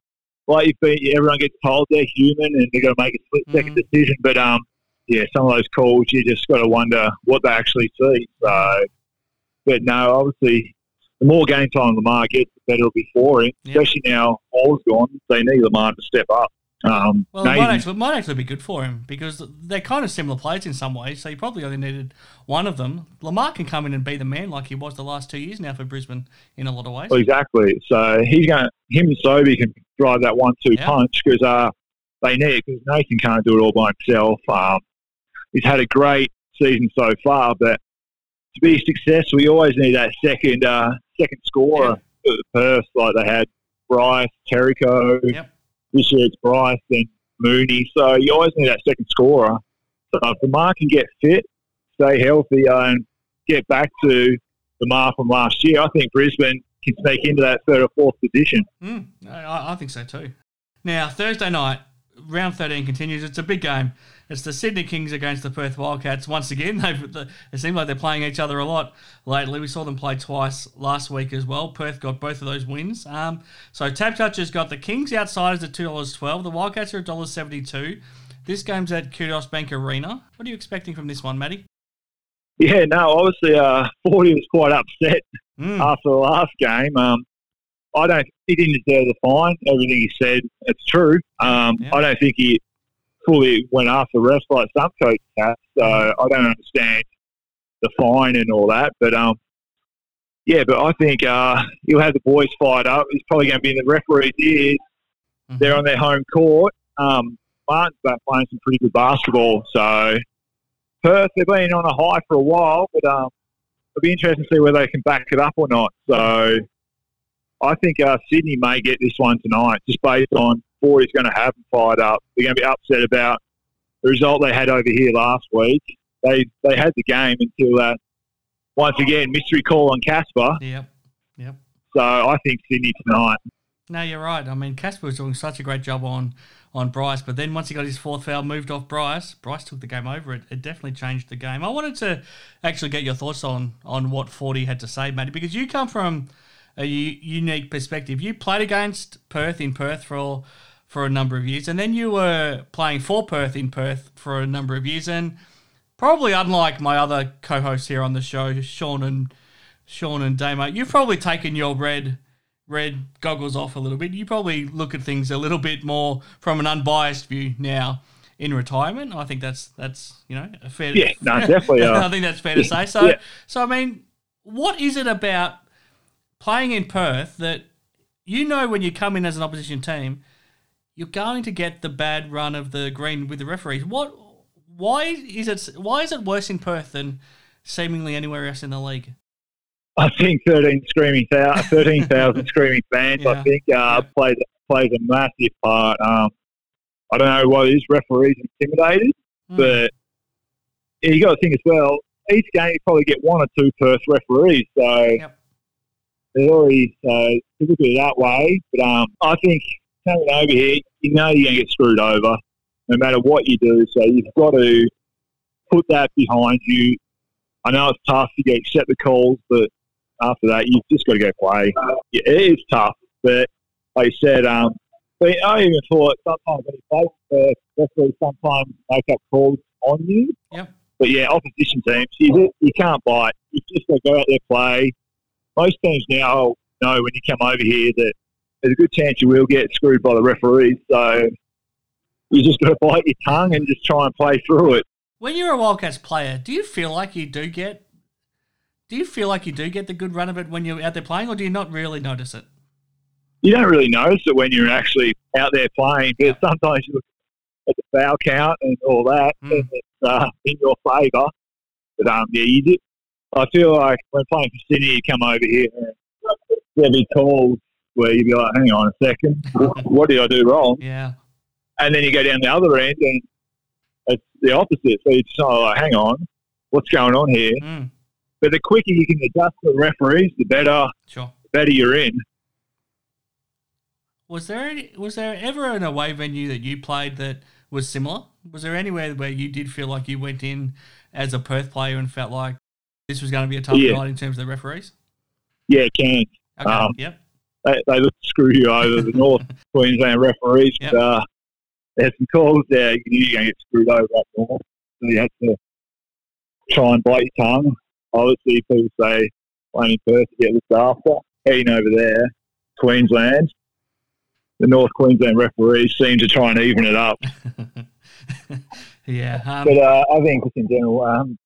S4: like you've been, everyone gets told they're human and they've got to make a split 2nd
S2: Mhm.
S4: decision. But um, yeah, some of those calls you just got to wonder what they actually see. So, but no, obviously. The more game time Lamar gets, the better it'll be for him. Especially now Hall's gone, they need Lamar to step up. Um,
S2: Well, it might actually, it might actually be good for him because they're kind of similar players in some ways. So you probably only needed one of them. Lamar can come in and be the man like he was the last two years now for Brisbane in a lot of ways.
S4: Well, exactly. So he's going. Him and Sobey can drive that one-two punch because uh, they need it. Because Nathan can't do it all by himself. Um, he's had a great season so far, but to be successful, you always need that second uh, second scorer for the Perth. Like they had Bryce, Terrico.
S2: Yep.
S4: This year it's Bryce and Mooney. So you always need that second scorer. So if the mark can get fit, stay healthy, uh, and get back to the mark from last year, I think Brisbane can sneak into that third or fourth position.
S2: Mm, I, I think so too. Now, Thursday night, round 13 continues. It's a big game. It's the Sydney Kings against the Perth Wildcats. Once again, they've, the, it seems like they're playing each other a lot lately. We saw them play twice last week as well. Perth got both of those wins. Um, so Tab has got the Kings outsiders at $2.12. The Wildcats are $1.72. This game's at Kudos Bank Arena. What are you expecting from this one, Matty?
S4: Yeah, no, obviously, uh, Forty was quite upset
S2: Mm,
S4: after the last game. Um, I don't. He didn't deserve the fine. Everything he said, it's true. Um,
S2: Yeah.
S4: I don't think he fully went after refs like some coaches have. So I don't understand the fine and all that. But um, yeah, but I think uh, he'll have the boys fired up. He's probably going to be in the referee's ears.
S2: mhm.
S4: They're on their home court. Um, Martin's back playing some pretty good basketball. So Perth, they've been on a high for a while, but um, it'll be interesting to see whether they can back it up or not. So I think uh, Sydney may get this one tonight, just based on what he's going to have them fired up. They're going to be upset about the result they had over here last week. They they had the game until uh, once again mystery call on Casper.
S2: Yep. Yep.
S4: So I think Sydney tonight.
S2: No, you're right. I mean, Casper was doing such a great job on on Bryce, but then once he got his fourth foul moved off Bryce, Bryce took the game over. It, it definitely changed the game. I wanted to actually get your thoughts on on what Forty had to say, Matty, because you come from a u- unique perspective. You played against Perth in Perth for for a number of years, and then you were playing for Perth in Perth for a number of years, and probably unlike my other co-hosts here on the show, Sean and Sean and Damo, you've probably taken your red red goggles off a little bit. You probably look at things a little bit more from an unbiased view now in retirement. I think that's that's you know a fair.
S4: Yeah, no, definitely, uh,
S2: I think that's fair to say. So
S4: yeah.
S2: so I mean, what is it about playing in Perth that you know when you come in as an opposition team, you're going to get the bad run of the green with the referees. What? Why is it? Why is it worse in Perth than seemingly anywhere else in the league?
S4: I think 13 screaming 13,000 screaming fans,
S2: Yeah.
S4: I think, uh, plays, plays a massive part. Um, I don't know what it is, referees intimidated,
S2: Hmm.
S4: but you got to think as well, each game you probably get one or two Perth referees, so
S2: Yep.
S4: Already, so to look at it that way, but um, I think coming over here, you know you're going to get screwed over no matter what you do, so you've got to put that behind you. I know it's tough to get accept the calls, but after that, you've just got to go play. Yeah, it is tough, but like you said, um, but I even thought sometimes when you play for referees, sometimes make up calls on you.
S2: Yep.
S4: But yeah, opposition teams, you, you can't bite. You just got to go out there play. Most teams now know when you come over here that there's a good chance you will get screwed by the referees. So you just got to bite your tongue and just try and play through it.
S2: When you're a Wildcats player, do you feel like you do get do you feel like you do get the good run of it when you're out there playing, or do you not really notice it?
S4: you don't really notice it when you're actually out there playing, but sometimes you look at the foul count and all that,
S2: Mm.
S4: and it's uh, in your favour. But um, yeah, you do. I feel like when playing for Sydney, you come over here and there'll be calls where you'd be like, "Hang on a second, what did I do wrong?"
S2: Yeah.
S4: And then you go down the other end and it's the opposite. So you're just kind of like, "Hang on, what's going on here?"
S2: Mm,
S4: But the quicker you can adjust the referees, the better,
S2: sure.
S4: the better you're in.
S2: Was there any, was there ever an away venue that you played that was similar? Was there anywhere where you did feel like you went in as a Perth player and felt like this was going to be a tough
S4: Yeah.
S2: night in terms of the referees?
S4: Yeah, Cairns.
S2: Okay.
S4: Um,
S2: yep.
S4: They, they look screw you over. The North Queensland referees,
S2: Yep.
S4: uh, there's some calls there. You knew you're going to get screwed over up north. So you have to try and bite your tongue. Obviously, people say in Perth to get looked after. Heading over there, Queensland, the North Queensland referees seem to try and even it up.
S2: yeah. Um,
S4: But uh, I think just in general, um,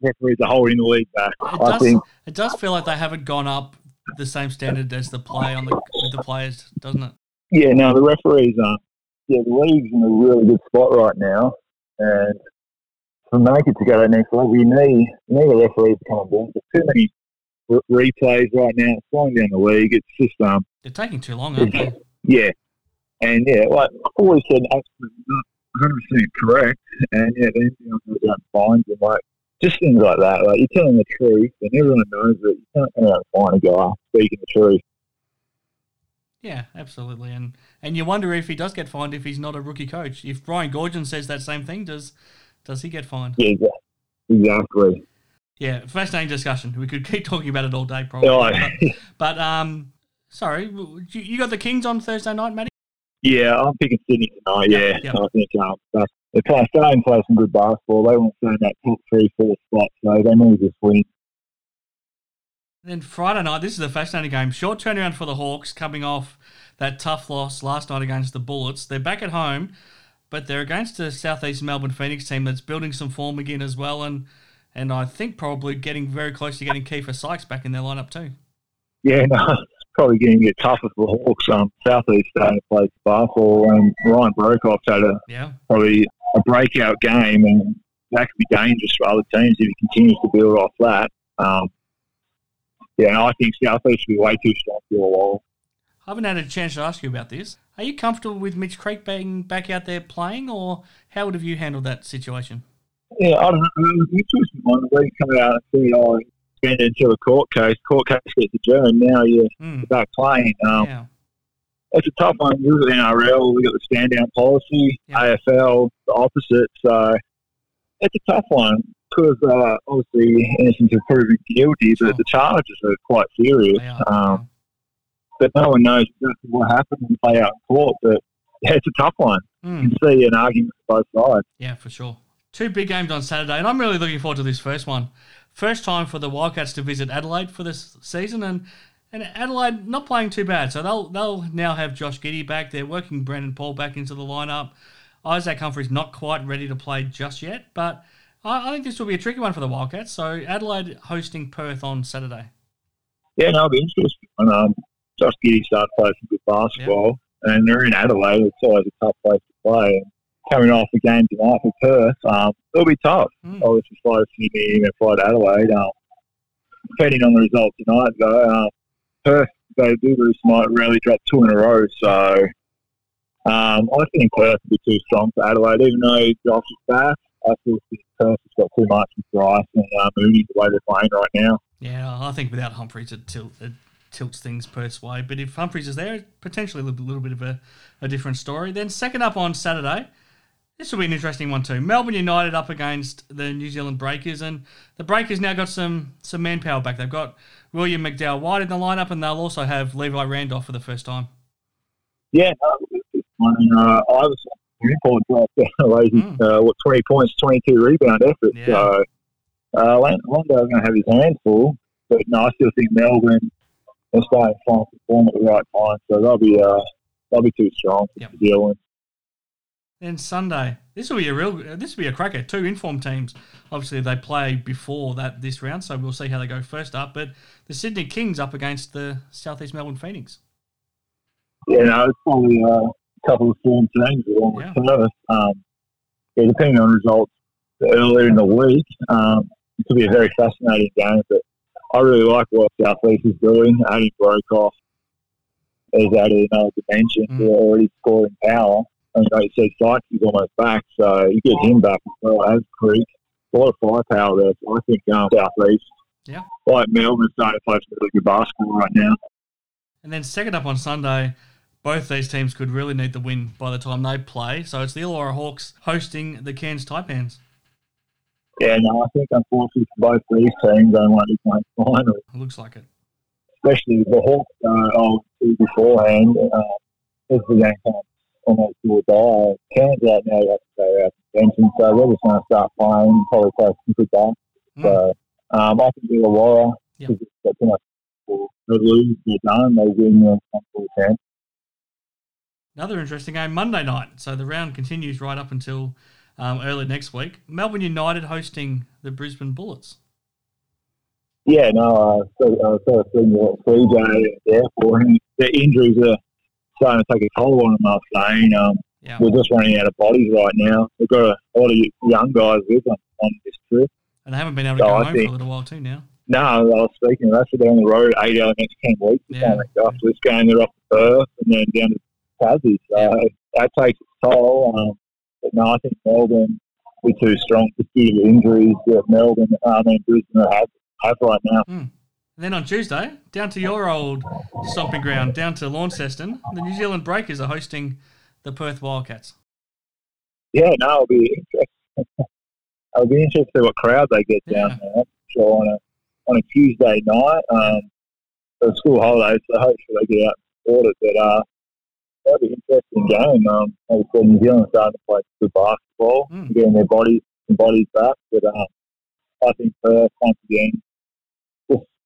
S4: referees are holding the league back.
S2: it,
S4: I
S2: does,
S4: think,
S2: it does feel like they haven't gone up the same standard as the play on the the players, doesn't it?
S4: yeah, no, the referees aren't. Yeah, the league's in a really good spot right now, and to make it to go to that next level, you need you need a referee to come on board. There's too many re- replays right now. It's slowing down the league. It's just um,
S2: They're taking too long, aren't they?
S4: yeah, and yeah, like I've always said, absolutely not 100 percent correct, and yeah, then you know, goes out and finds and like just things like that. Like you're telling the truth, and everyone knows that you can't go out and find a guy speaking the truth.
S2: Yeah, absolutely. And and you wonder if he does get fined if he's not a rookie coach. If Brian Goorjian says that same thing, does does he get fined?
S4: Yeah, exactly.
S2: Yeah, fascinating discussion. We could keep talking about it all day, probably.
S4: Oh,
S2: But, but um, sorry, you, got the Kings on Thursday night, Matty.
S4: Yeah, I'm picking Sydney tonight. Yeah,
S2: Yep.
S4: I think um, that's, starting to play some good basketball. They want to stay in that top three, four spot, so they need to just win.
S2: Then Friday night, this is a fascinating game. Short turnaround for the Hawks, coming off that tough loss last night against the Bullets. They're back at home, but they're against a Southeast Melbourne Phoenix team that's building some form again as well, and and I think probably getting very close to getting Keifer Sykes back in their lineup too.
S4: Yeah, no, it's probably getting to get tougher for the Hawks. Um, Southeast starting to play basketball, and Ryan Broekhoff's had a
S2: Yeah,
S4: probably a breakout game, and that could be dangerous for other teams if he continues to build off that. Um, yeah, and I think Southeast will be way too strong for a while.
S2: I haven't had a chance to ask you about this. Are you comfortable with Mitch Creek being back out there playing, or how would have you handled that situation?
S4: Yeah, I don't know. It was interesting one. League coming out and saying, oh, spend until a court case. Court case gets adjourned. Now you're
S2: Hmm,
S4: back playing. Um,
S2: yeah,
S4: It's a tough one. Got the NRL, we got the stand down policy,
S2: Yeah.
S4: AFL, the opposite. So it's a tough one because uh, obviously innocent until proven guilty,
S2: Sure.
S4: but the charges are quite serious.
S2: are.
S4: Um, but no one knows exactly what happened and play out in court. But yeah, it's a tough one.
S2: Hmm.
S4: You can see an argument for both sides.
S2: Yeah, for sure. Two big games on Saturday, and I'm really looking forward to this first one. First time for the Wildcats to visit Adelaide for this season, and and Adelaide not playing too bad. So they'll they'll now have Josh Giddey back. They're working Brandon Paul back into the lineup. Isaac Humphries not quite ready to play just yet, but I, I think this will be a tricky one for the Wildcats. So Adelaide hosting Perth on Saturday.
S4: Yeah, no, it'll be interesting. And, um, Josh Giddey started playing some good basketball, and they're in Adelaide. It's always a tough place to play. Coming off the game tonight for Perth, um, it'll be tough.
S2: Hmm.
S4: Obviously, fly to Sydney and fly to Adelaide. Um, depending on the result tonight, though, uh, Perth, they do lose tonight, rarely drop two in a row. So um, I think Perth will be too strong for Adelaide, even though Josh is back. I still think Perth has got too much with Bryce and uh, Mooney the way they're playing right now.
S2: Yeah, I think without Humphries, it, tilt, it tilts things Perth's way. But if Humphries is there, potentially a little, little bit of a, a different story. Then second up on Saturday, this will be an interesting one too. Melbourne United up against the New Zealand Breakers, and the Breakers now got some some manpower back. They've got William McDowell White in the lineup, and they'll also have Levi Randolph for the first time.
S4: Yeah, no, it's just one. And, uh, I was Newport dropped lazy,
S2: Mm.
S4: uh, what, 20 points, 22 rebound effort.
S2: Yeah.
S4: So uh, Londo's going to have his hands full. But no, I still think Melbourne are starting to find form at the right time. So they'll be, uh, they'll be too strong
S2: Yep.
S4: to deal with.
S2: Then Sunday, this will be a real, this will be a cracker. Two informed teams. Obviously, they play before that this round, so we'll see how they go first up. But the Sydney Kings up against the Southeast Melbourne Phoenix.
S4: Yeah, no, it's probably uh, a couple of form teams along with
S2: Yeah.
S4: Perth. Um, yeah, depending on results earlier in the week, um, it could be a very fascinating game. But I really like what South East is doing. Adding Broekhoff has added another dimension.
S2: Mm.
S4: They're already scoring power. And you said, Sykes is almost back, so you get him back as well as Creek. A lot of firepower there. So I think um, South East,
S2: Yeah.
S4: like Melbourne, starting to play some really good basketball right now.
S2: And then second up on Sunday, both these teams could really need the win by the time they play. So it's the Illawarra Hawks hosting the Cairns Taipans.
S4: Yeah, no, I think unfortunately for both these teams, they won't be playing final.
S2: It looks like it.
S4: especially the Hawks uh, on two beforehand. Uh, as the game comes almost do or die, Cairns out now you have to go out suspension, so we're just going to start playing, probably play some good.
S2: Mm.
S4: So um, I think Illawarra, because it's got too much they lose, they're done, they win the full chance.
S2: Another interesting game Monday night. So the round continues right up until um, early next week. Melbourne United hosting the Brisbane Bullets.
S4: Yeah, no, uh, so, uh, so I've seen what 3J there for him. The injuries are starting to take a toll on I was saying. Um,
S2: Yeah.
S4: we're just running out of bodies right now. We've got a, lot of young guys with them on this trip.
S2: And they haven't been able to
S4: No,
S2: go
S4: I
S2: home
S4: think-
S2: for a little while too now.
S4: No, I was speaking. That's what they're on the road eight out of the next 10 weeks.
S2: Yeah.
S4: After this game, they're off to Perth and then down to Tassie. So
S2: Yeah.
S4: that takes its toll. Um, but no, I think Melbourne we're too strong to due to injuries that Melbourne, I mean, Brisbane have, have right now.
S2: And then on Tuesday, down to your old stomping ground, down to Launceston, the New Zealand Breakers are hosting the Perth Wildcats.
S4: Yeah, no, it'll be interesting. It'll be see what crowd they get down
S2: Yeah.
S4: there. Sure, on a on a Tuesday night, um, for school holidays, so hopefully they get out and support it. But uh, that'll be an interesting game. Um, like I said, New Zealand starting to play good basketball,
S2: Mm.
S4: getting their bodies and bodies back. But um, I think Perth once again,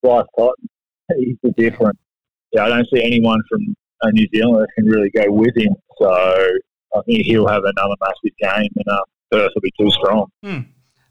S4: Bryce Cotton, he's the difference. Yeah, I don't see anyone from uh, New Zealand that can really go with him. So I think he'll have another massive game, and uh, Perth will be too strong.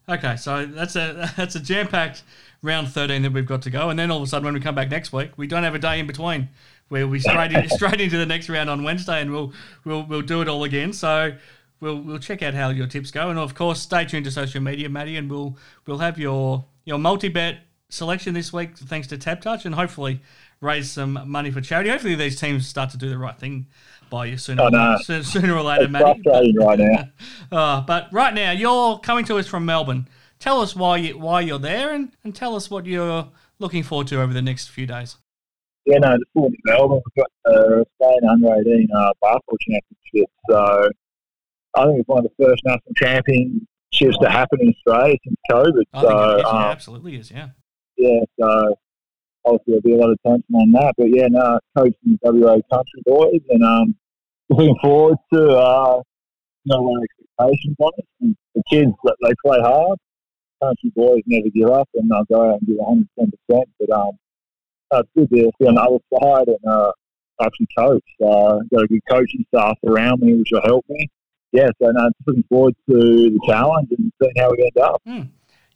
S2: Okay, so that's a that's a jam packed round thirteen that we've got to go, and then all of a sudden when we come back next week, we don't have a day in between we straight in, straight into the next round on Wednesday, and we'll we'll we'll do it all again. So we'll we'll check out how your tips go, and of course stay tuned to social media, Matty, and we'll we'll have your your multi bet selection this week thanks to Tab Touch, and hopefully raise some money for charity. Hopefully these teams start to do the right thing by you sooner,
S4: I know.
S2: sooner, sooner or later,
S4: It's
S2: Matty.
S4: frustrating right now.
S2: Uh, but right now, you're coming to us from Melbourne. Tell us why you why you're there, and, and tell us what you're looking forward to over the next few days.
S4: Yeah, no, the sport in Melbourne, we've got the Australian Under 18 uh, basketball championship. So I think it's one of the first national championships to happen in Australia since COVID. So,
S2: is,
S4: um,
S2: absolutely is, yeah.
S4: Yeah, so obviously there'll be a lot of attention on that. But yeah, no, coaching WA country boys and um, looking forward to uh, no one expectations on it. And the kids, they play hard. Country boys never give up and they'll go out and give 110%. But um, uh, it's good to be on the other side and uh, actually coach. Uh, got a good coaching staff around me, which will help me. Yeah, so no, just looking forward to the challenge and seeing how we end up.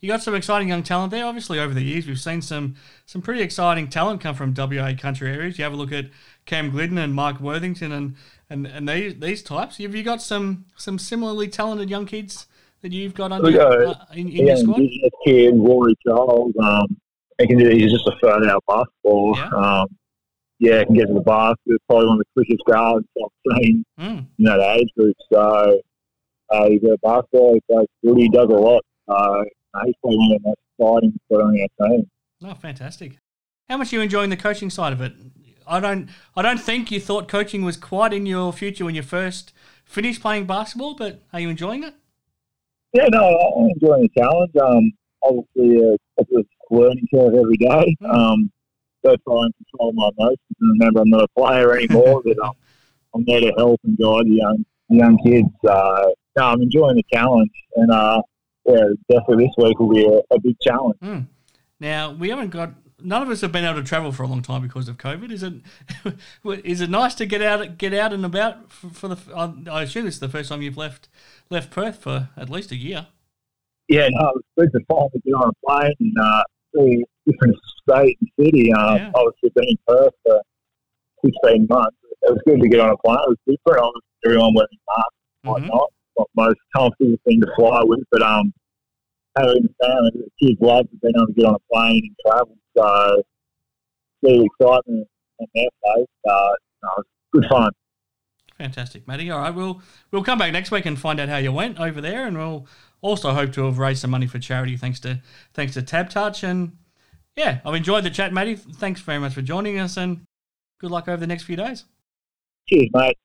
S2: You got some exciting young talent there. Obviously, over the years, we've seen some some pretty exciting talent come from WA country areas. You have a look at Cam Gliddon and Mike Worthington and, and, and these these types. Have you got some some similarly talented young kids that you've got under
S4: We got-
S2: uh, in, in
S4: yeah,
S2: your squad?
S4: Indigenous kid, Rory Charles. Um, he can do, he's just a out basketball.
S2: Yeah.
S4: Um, yeah, can get to the basket. Probably one of the quickest guards I've seen,
S2: Mm.
S4: know, the age group. So uh, he's a basketball. He plays. He does a lot. Uh, he's probably one of the most exciting for on our team.
S2: Oh, fantastic! How much are you enjoying the coaching side of it? I don't, I don't think you thought coaching was quite in your future when you first finished playing basketball. But are you enjoying it?
S4: Yeah, no, I'm enjoying the challenge. Um, obviously, uh, it's a learning curve every day.
S2: Mm.
S4: Um, so try and control my emotions and remember I'm not a player anymore. but um, I'm there to help and guide the young young kids. Uh, no, I'm enjoying the challenge, and uh, yeah, definitely this week will be a, a big challenge.
S2: Now we haven't got. None of us have been able to travel for a long time because of COVID. Is it? is it nice to get out, get out and about for, for the? I I assume this is the first time you've left left Perth for at least a year.
S4: Yeah, no, it was good to finally get on a plane and uh, see a different state and city. Um,
S2: Yeah.
S4: Obviously, been in Perth for 16 months. It was good to get on a plane. It was different. Obviously, everyone wearing masks
S2: Mhm.
S4: whatnot. Not most comfortable thing to fly with, but um, having the family, the kids love being able to get on a plane and travel. So, see the excitement on their face. Uh, good fun.
S2: Fantastic, Matty. All right, we'll we'll come back next week and find out how you went over there, and we'll also hope to have raised some money for charity thanks to thanks to Tab Touch. And yeah, I've enjoyed the chat, Matty. Thanks very much for joining us, and good luck over the next few days.
S4: Cheers, mate.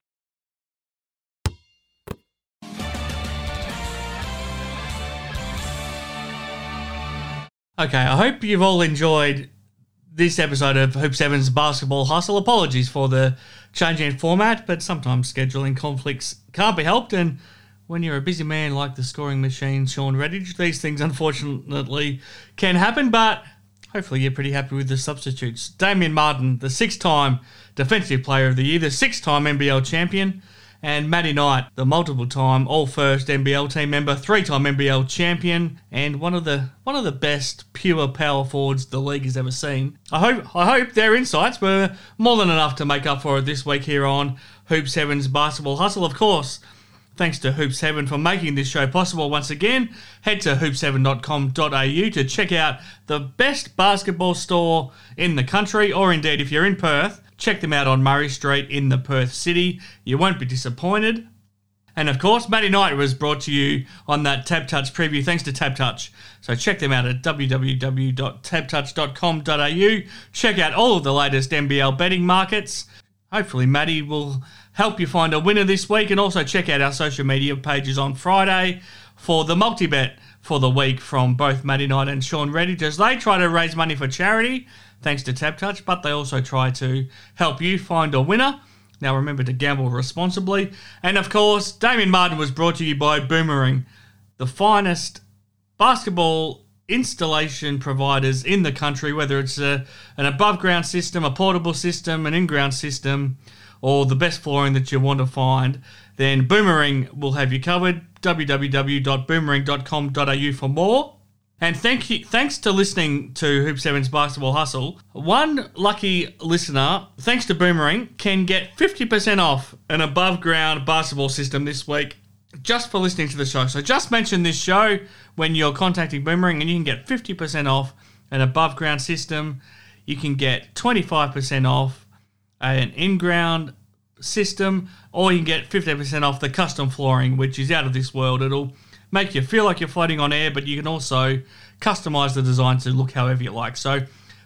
S2: Okay, I hope you've all enjoyed this episode of Hoop Sevens Basketball Hustle. Apologies for the change in format, but sometimes scheduling conflicts can't be helped. And when you're a busy man like the scoring machine, Sean Redhage, these things unfortunately can happen. But hopefully, you're pretty happy with the substitutes. Damian Martin, the six time Defensive Player of the Year, the six time NBL champion and Matty Knight, the multiple time all first NBL team member, three time NBL champion, and one of the one of the best pure power forwards the league has ever seen. I hope I hope their insights were more than enough to make up for it this week here on Hoop Seven's Basketball Hustle. Of course, thanks to Hoop 7 for making this show possible once again. Head to hoop7.com.au to check out the best basketball store in the country, or indeed if you're in Perth, Check them out on Murray Street in the Perth City. You won't be disappointed. And of course, Matty Knight was brought to you on that Tab Touch preview thanks to Tab Touch. So check them out at www.tabtouch.com.au. Check out all of the latest NBL betting markets. Hopefully, Matty will help you find a winner this week. And also check out our social media pages on Friday for the multi bet for the week from both Matty Knight and Sean Redhage as they try to raise money for charity thanks to Tab Touch, but they also try to help you find a winner. Now remember to gamble responsibly. And of course, Damian Martin was brought to you by Boomerang, the finest basketball installation providers in the country, whether it's a, an above ground system, a portable system, an in ground system, or the best flooring that you want to find, then Boomerang will have you covered. www.boomerang.com.au for more. And thank you, thanks to listening to Hoop Sevens Basketball Hustle, one lucky listener, thanks to Boomerang, can get 50% off an above ground basketball system this week just for listening to the show. So just mention this show when you're contacting Boomerang and you can get 50% off an above ground system. You can get 25% off an in ground system, or you can get 15% off the custom flooring, which is out of this world. It'll make you feel like you're floating on air, but you can also customize the design to look however you like. So,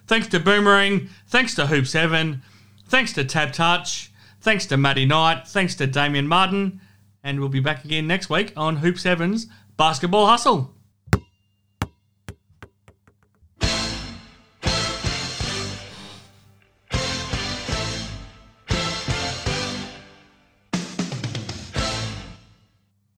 S2: thanks to Boomerang, thanks to Hoop 7, thanks to Tab Touch, thanks to Matty Knight, thanks to Damian Martin, and we'll be back again next week on Hoop 7's Basketball Hustle.